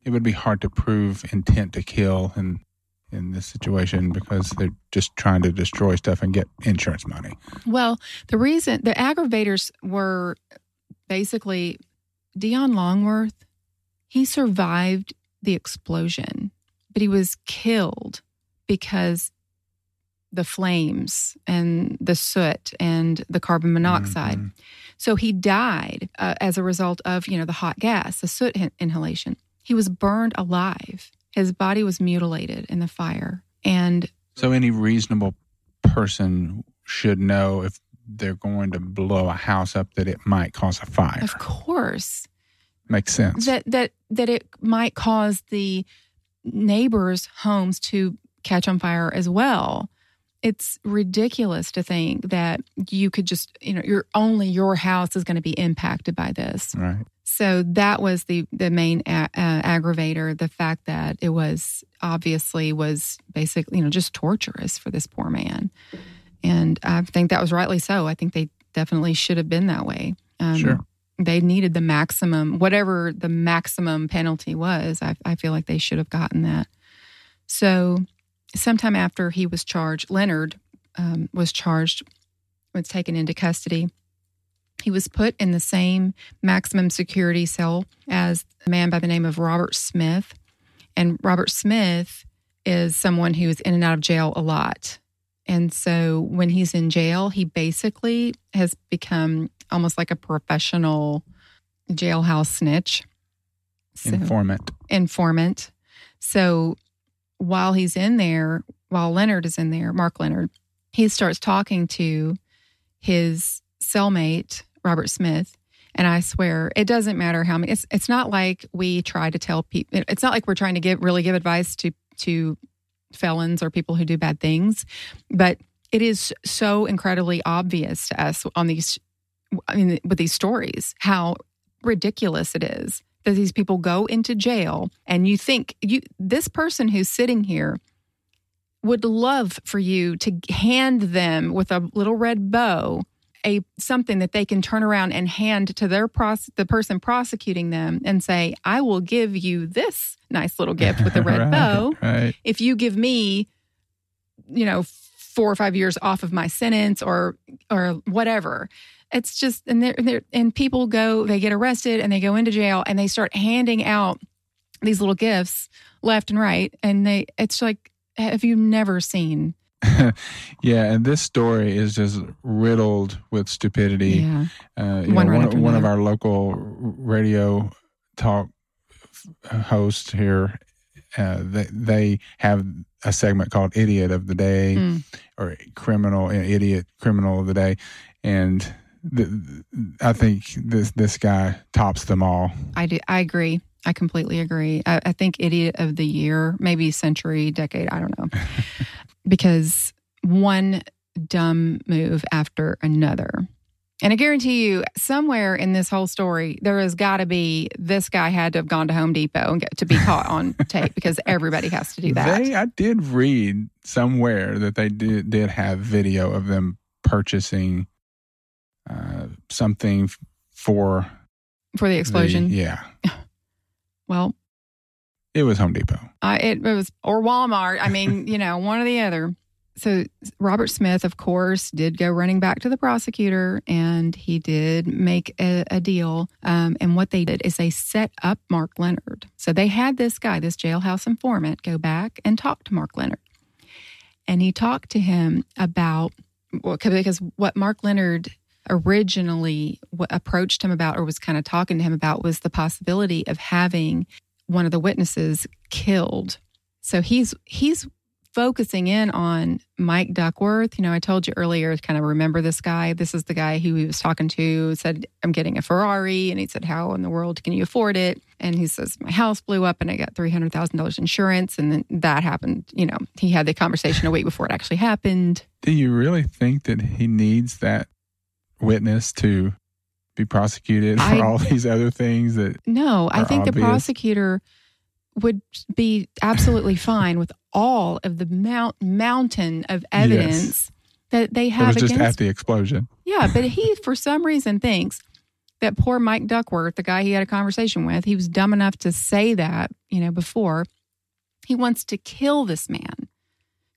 S2: it would be hard to prove intent to kill in in this situation because they're just trying to destroy stuff and get insurance money.
S1: Well, the reason the aggravators were basically Dion Longworth. He survived the explosion, but he was killed because the flames and the soot and the carbon monoxide.
S2: Mhm.
S1: So he died uh, as a result of, you know, the hot gas, the soot in- inhalation. He was burned alive. His body was mutilated in the fire. And
S2: So any reasonable person should know if they're going to blow a house up that it might cause a fire.
S1: of course,
S2: Makes sense.
S1: that that that it might cause the neighbors' homes to catch on fire as well. It's ridiculous to think that you could just, you know, your only your house is going to be impacted by this.
S2: right.
S1: So that was the the main a- uh, aggravator. The fact that it was obviously was basically you know just torturous for this poor man, and I think that was rightly so. I think they definitely should have been that way. Um,
S2: Sure.
S1: They needed the maximum, whatever the maximum penalty was. I, I feel like they should have gotten that. So, sometime after he was charged, Leonard um, was charged, was taken into custody. He was put in the same maximum security cell as a man by the name of Robert Smith. And Robert Smith is someone who's in and out of jail a lot. And so when he's in jail, he basically has become almost like a professional jailhouse snitch. So,
S2: Informant.
S1: informant. So while he's in there, while Leonard is in there, Mark Leonard, he starts talking to his cellmate, Robert Smith. And I swear, it doesn't matter how many. It's it's not like we try to tell people. It's not like we're trying to give really give advice to to felons or people who do bad things, but it is so incredibly obvious to us on these I mean, with these stories, how ridiculous it is that these people go into jail and you think you this person who's sitting here would love for you to hand them with a little red bow a something that they can turn around and hand to their pros, the person prosecuting them and say, "I will give you this nice little gift with a red
S2: right,
S1: bow
S2: Right.
S1: if you give me, you know, four or five years off of my sentence or or whatever." It's just and they're, they're and people go, they get arrested and they go into jail and they start handing out these little gifts left and right, and they it's like, have you never seen?
S2: yeah, and this story is just riddled with stupidity.
S1: Yeah.
S2: Uh,
S1: One
S2: know,
S1: right
S2: one, one of our local radio talk hosts here, uh, they, they have a segment called "Idiot of the Day"
S1: Mm.
S2: or "Criminal Idiot Criminal of the Day," and the, I think this this guy tops them all.
S1: I do. I agree. I completely agree. I, I think idiot of the year, maybe century, decade. I don't know, because one dumb move after another. And I guarantee you, somewhere in this whole story, there has got to be this guy had to have gone to Home Depot and get to be caught on tape because everybody has to do that.
S2: They, I did read somewhere that they did did have video of them purchasing uh, something for
S1: for the explosion.
S2: the- yeah,
S1: Well,
S2: it was Home Depot.
S1: I, it was or Walmart. I mean, you know, one or the other. So Robert Smith, of course, did go running back to the prosecutor, and he did make a, a deal. Um, and what they did is they set up Mark Leonard. So they had this guy, this jailhouse informant, go back and talk to Mark Leonard, and he talked to him about well, because what Mark Leonard originally approached him about or was kind of talking to him about was the possibility of having one of the witnesses killed. So he's he's focusing in on Mike Duckworth. You know, I told you earlier, kind of remember this guy. This is the guy who he was talking to, said, I'm getting a Ferrari. And he said, How in the world can you afford it? And he says, My house blew up and I got $300,000 insurance. And then that happened. You know, he had the conversation a week before it actually happened.
S2: Do you really think that he needs that witness to be prosecuted for
S1: I-
S2: all these other things that
S1: No, I think the prosecutor would be absolutely fine with all of the mount, mountain of evidence that they
S2: it
S1: have
S2: was just
S1: against
S2: at the explosion?
S1: Yeah, but he, for some reason, thinks that poor Mike Duckworth, the guy he had a conversation with, he was dumb enough to say that, you know, before. He wants to kill this man.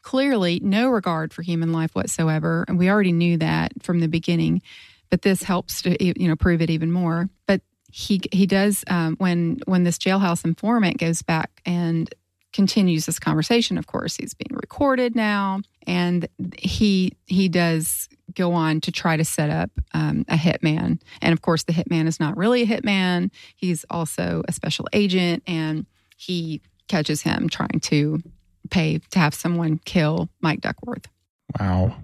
S1: Clearly, no regard for human life whatsoever. And we already knew that from the beginning, but this helps to, you know, prove it even more. But he he does um, when when this jailhouse informant goes back and continues this conversation. Of course, he's being recorded now, and he he does go on to try to set up um, a hitman. And of course, the hitman is not really a hitman. He's also a special agent, and he catches him trying to pay to have someone kill Mike Duckworth.
S2: Wow.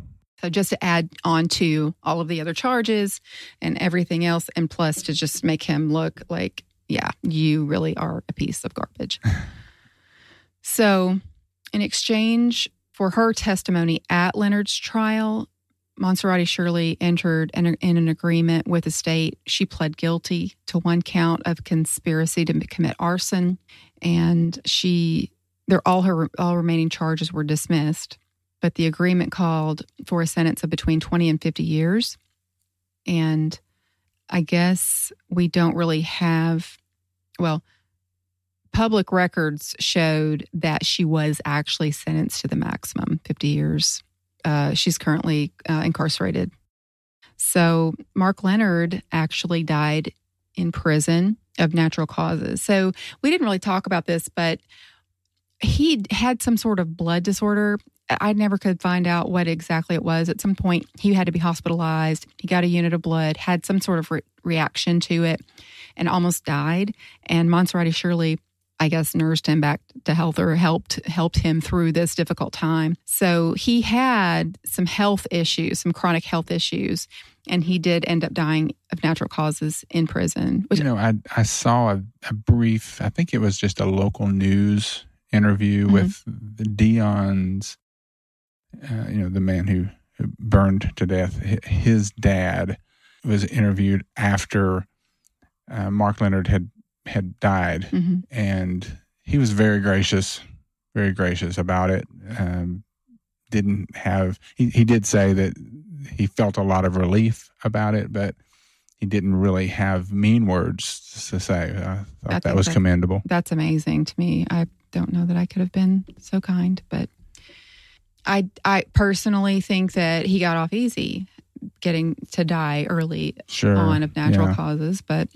S1: So just to add on to all of the other charges and everything else, and plus to just make him look like, yeah, you really are a piece of garbage. so, in exchange for her testimony at Leonard's trial, Monserrate Shirley entered in, in an agreement with the state. She pled guilty to one count of conspiracy to commit arson, and she, they're all her all remaining charges were dismissed but the agreement called for a sentence of between 20 and 50 years. And I guess we don't really have, well, public records showed that she was actually sentenced to the maximum 50 years. Uh, she's currently uh, incarcerated. So Mark Leonard actually died in prison of natural causes. So we didn't really talk about this, but he had some sort of blood disorder. I never could find out what exactly it was. At some point, he had to be hospitalized. He got a unit of blood, had some sort of re- reaction to it, and almost died. And Monserrate Shirley, I guess, nursed him back to health or helped helped him through this difficult time. So he had some health issues, some chronic health issues, and he did end up dying of natural causes in prison. Which
S2: you know, I I saw a, a brief. I think it was just a local news interview
S1: Mhm.
S2: with Dion's. Uh, you know, the man who, burned to death. His dad was interviewed after uh, Mark Leonard had had died,
S1: hmm
S2: and he was very gracious, very gracious about it. Um, didn't have he, he did say that he felt a lot of relief about it, but he didn't really have mean words to say. I thought
S1: I
S2: that was
S1: that-
S2: commendable.
S1: That's amazing to me. I don't know that I could have been so kind, but I I personally think that he got off easy getting to die early
S2: Sure.
S1: on of natural
S2: yeah.
S1: causes. But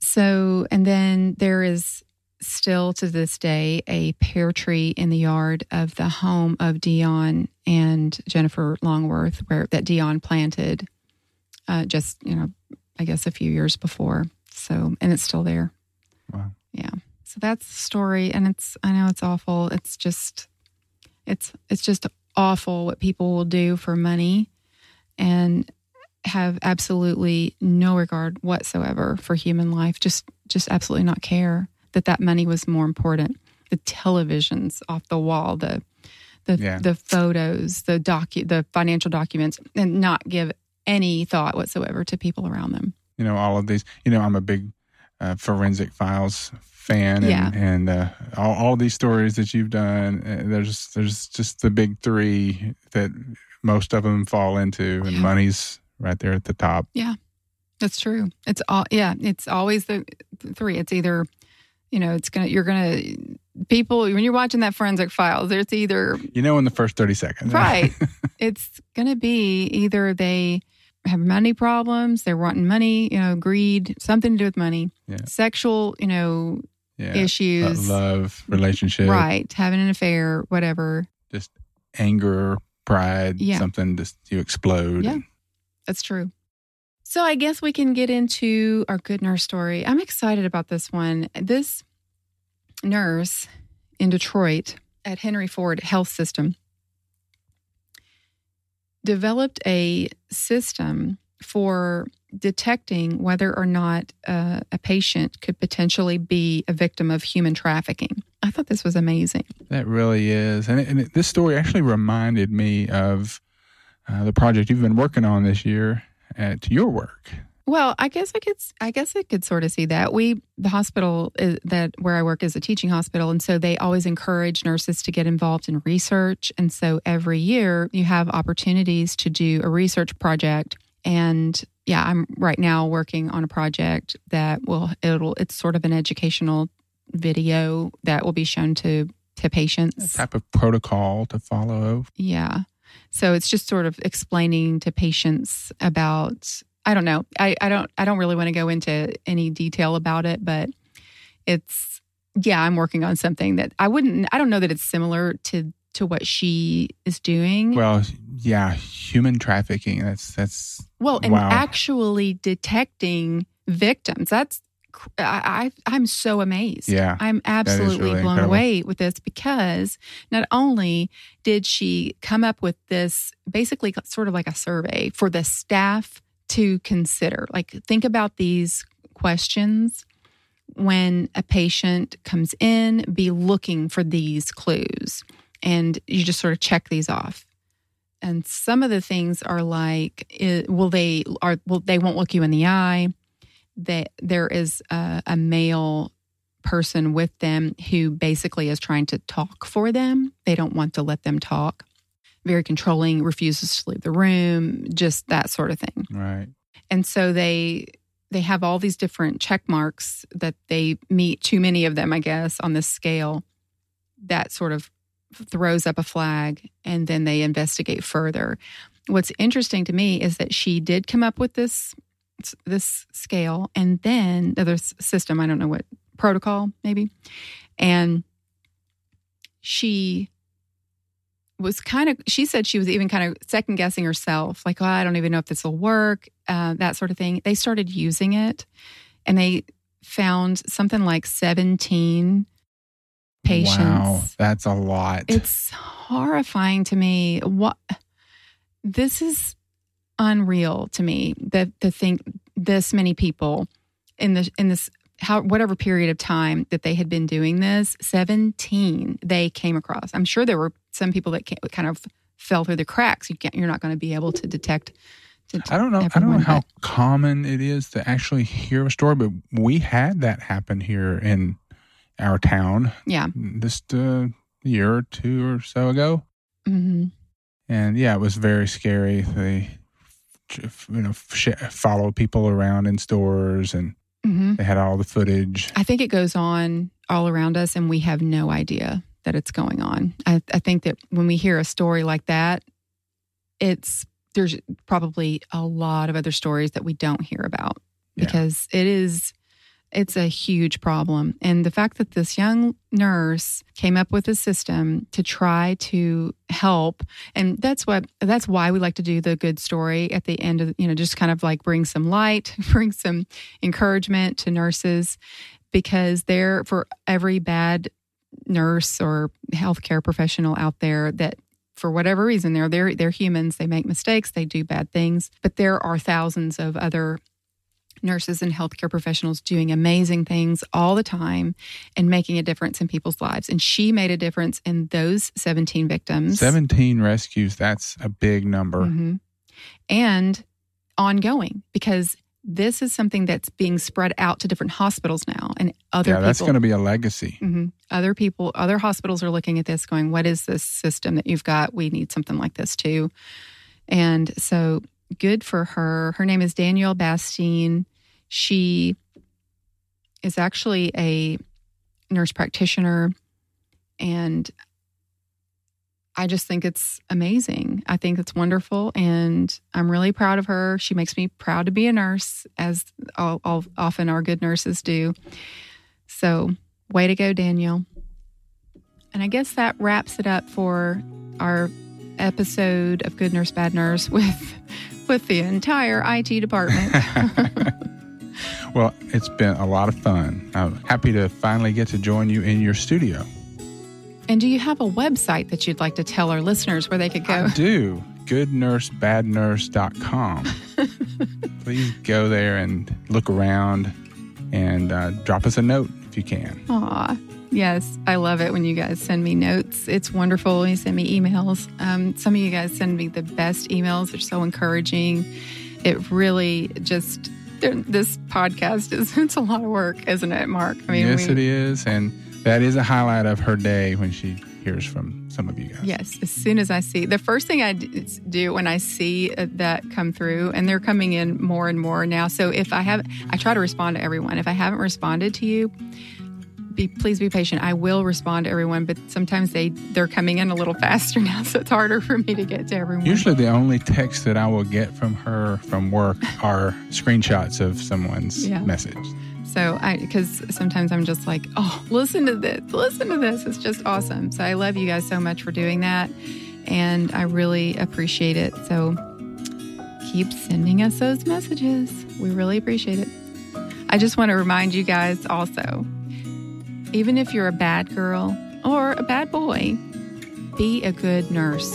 S1: so, and then there is still to this day a pear tree in the yard of the home of Dion and Jennifer Longworth, where that Dion planted uh, just, you know, I guess a few years before. So, and it's still there.
S2: Wow.
S1: Yeah. So that's the story. And it's, I know it's awful. It's just, it's, it's just awful what people will do for money and have absolutely no regard whatsoever for human life. Just, just absolutely not care that that money was more important. The televisions off the wall, the, the,
S2: Yeah.
S1: the photos, the docu, the financial documents, and not give any thought whatsoever to people around them.
S2: you know all of these you know i'm a big uh, forensic files fan and,
S1: Yeah.
S2: and uh, all, all these stories that you've done uh, there's there's just the big three that most of them fall into and
S1: Yeah.
S2: money's right there at the top yeah
S1: That's true. It's all yeah. It's always the the three. It's either, you know, it's gonna you're gonna people when you're watching that forensic files. It's either
S2: you know in the first 30 seconds
S1: right. it's gonna be either they have money problems, they're wanting money, you know, greed, something to do with money,
S2: Yeah.
S1: sexual, you know,
S2: yeah
S1: issues,
S2: love relationship
S1: right, having an affair, whatever.
S2: just anger pride
S1: Yeah.
S2: something just you explode
S1: Yeah. That's true. So I guess we can get into our good nurse story. I'm excited about this one. This nurse in Detroit at Henry Ford Health System developed a system for detecting whether or not uh, a patient could potentially be a victim of human trafficking. I thought this was amazing.
S2: That really is. And, it, and it, this story actually reminded me of uh, the project you've been working on this year at your work.
S1: Well, I guess I could. I guess I could sort of see that. We, the hospital is, that where I work is a teaching hospital, and so they always encourage nurses to get involved in research. And so every year you have opportunities to do a research project. And yeah, I'm right now working on a project that will it'll it's sort of an educational video that will be shown to to patients.
S2: type of protocol to follow.
S1: Yeah. So it's just sort of explaining to patients about I don't know. I, I don't I don't really want to go into any detail about it, but it's yeah, I'm working on something that I wouldn't I don't know that it's similar to to what she is doing.
S2: Well, yeah, human trafficking. That's that's
S1: Well, and
S2: Wow.
S1: actually detecting victims. That's I, I I'm so amazed.
S2: yeah.
S1: I'm absolutely
S2: really
S1: blown
S2: incredible.
S1: away with this because not only did she come up with this basically sort of like a survey for the staff to consider. Like, think about these questions when a patient comes in, be looking for these clues. And you just sort of check these off. And some of the things are like, will they are will they won't look you in the eye? That there is a, a male person with them who basically is trying to talk for them. They don't want to let them talk. Very controlling, refuses to leave the room, just that sort of thing.
S2: Right.
S1: And so they they have all these different check marks that they meet too many of them, I guess, on this scale that sort of throws up a flag and then they investigate further. What's interesting to me is that she did come up with this this scale and then the other system, I don't know what protocol maybe. And she was kind of she said she was even kind of second guessing herself like oh, i don't even know if this will work uh, that sort of thing they started using it and they found something like 17 patients
S2: Wow, that's a lot.
S1: it's horrifying to me what this is unreal to me that to think this many people in the in this how whatever period of time that they had been doing this 17 they came across i'm sure there were some people that ca- kind of fell through the cracks you can't you're not going to be able to detect
S2: I don't know. I don't know how common it is to actually hear a story, but we had that happen here in our town
S1: Yeah.
S2: just uh, a year or two or so ago.
S1: hmm
S2: And yeah, it was very scary. They, you know, sh- follow people around in stores, and
S1: hmm
S2: they had all the footage.
S1: I think it goes on all around us, and we have no idea that it's going on. I, I think that when we hear a story like that, it's there's probably a lot of other stories that we don't hear about
S2: Yeah.
S1: because it is it's a huge problem. And the fact that this young nurse came up with a system to try to help and that's what that's why we like to do the good story at the end of you know just kind of like bring some light bring some encouragement to nurses because they're for every bad nurse or healthcare professional out there that for whatever reason they're they're they're humans they make mistakes they do bad things but there are thousands of other nurses and healthcare professionals doing amazing things all the time and making a difference in people's lives and she made a difference in those 17 victims
S2: 17 rescues, that's a big number.
S1: Mhm. and ongoing because this is something that's being spread out to different hospitals now and other
S2: yeah,
S1: people
S2: that's going to be a legacy.
S1: hmm Other people, other hospitals are looking at this, going, "What is this system that you've got? We need something like this too." And so, good for her. Her name is Danielle Bastine. She is actually a nurse practitioner, and I just think it's amazing. I think it's wonderful, and I'm really proud of her. She makes me proud to be a nurse, as all, all, often our good nurses do. So, way to go, Daniel. And I guess that wraps it up for our episode of Good Nurse Bad Nurse with with the entire IT department.
S2: well, it's been a lot of fun. I'm happy to finally get to join you in your studio.
S1: and do you have a website that you'd like to tell our listeners where they could go?
S2: I do. GoodNurseBadNurse.com. Please go there and look around and uh, drop us a note if you can.
S1: Aw, yes, I love it when you guys send me notes. It's wonderful when you send me emails. Um, some of you guys send me the best emails. They're so encouraging. It really just this podcast is it's a lot of work, isn't it, Mark? I
S2: yes,
S1: we-
S2: it is. And that is a highlight of her day when she hears from some of you guys.
S1: Yes, as soon as I see the first thing I do when I see uh, that come through, and they're coming in more and more now. So if I have, I try to respond to everyone. If I haven't responded to you, be please be patient. I will respond to everyone, but sometimes they they're coming in a little faster now, so it's harder for me to get to everyone.
S2: Usually, the only text that I will get from her from work are screenshots of someone's
S1: Yeah.
S2: message.
S1: So I, because sometimes I'm just like, oh, listen to this, listen to this. It's just awesome. So I love you guys so much for doing that. And I really appreciate it. So keep sending us those messages. We really appreciate it. I just want to remind you guys also even if you're a bad girl or a bad boy, be a good nurse.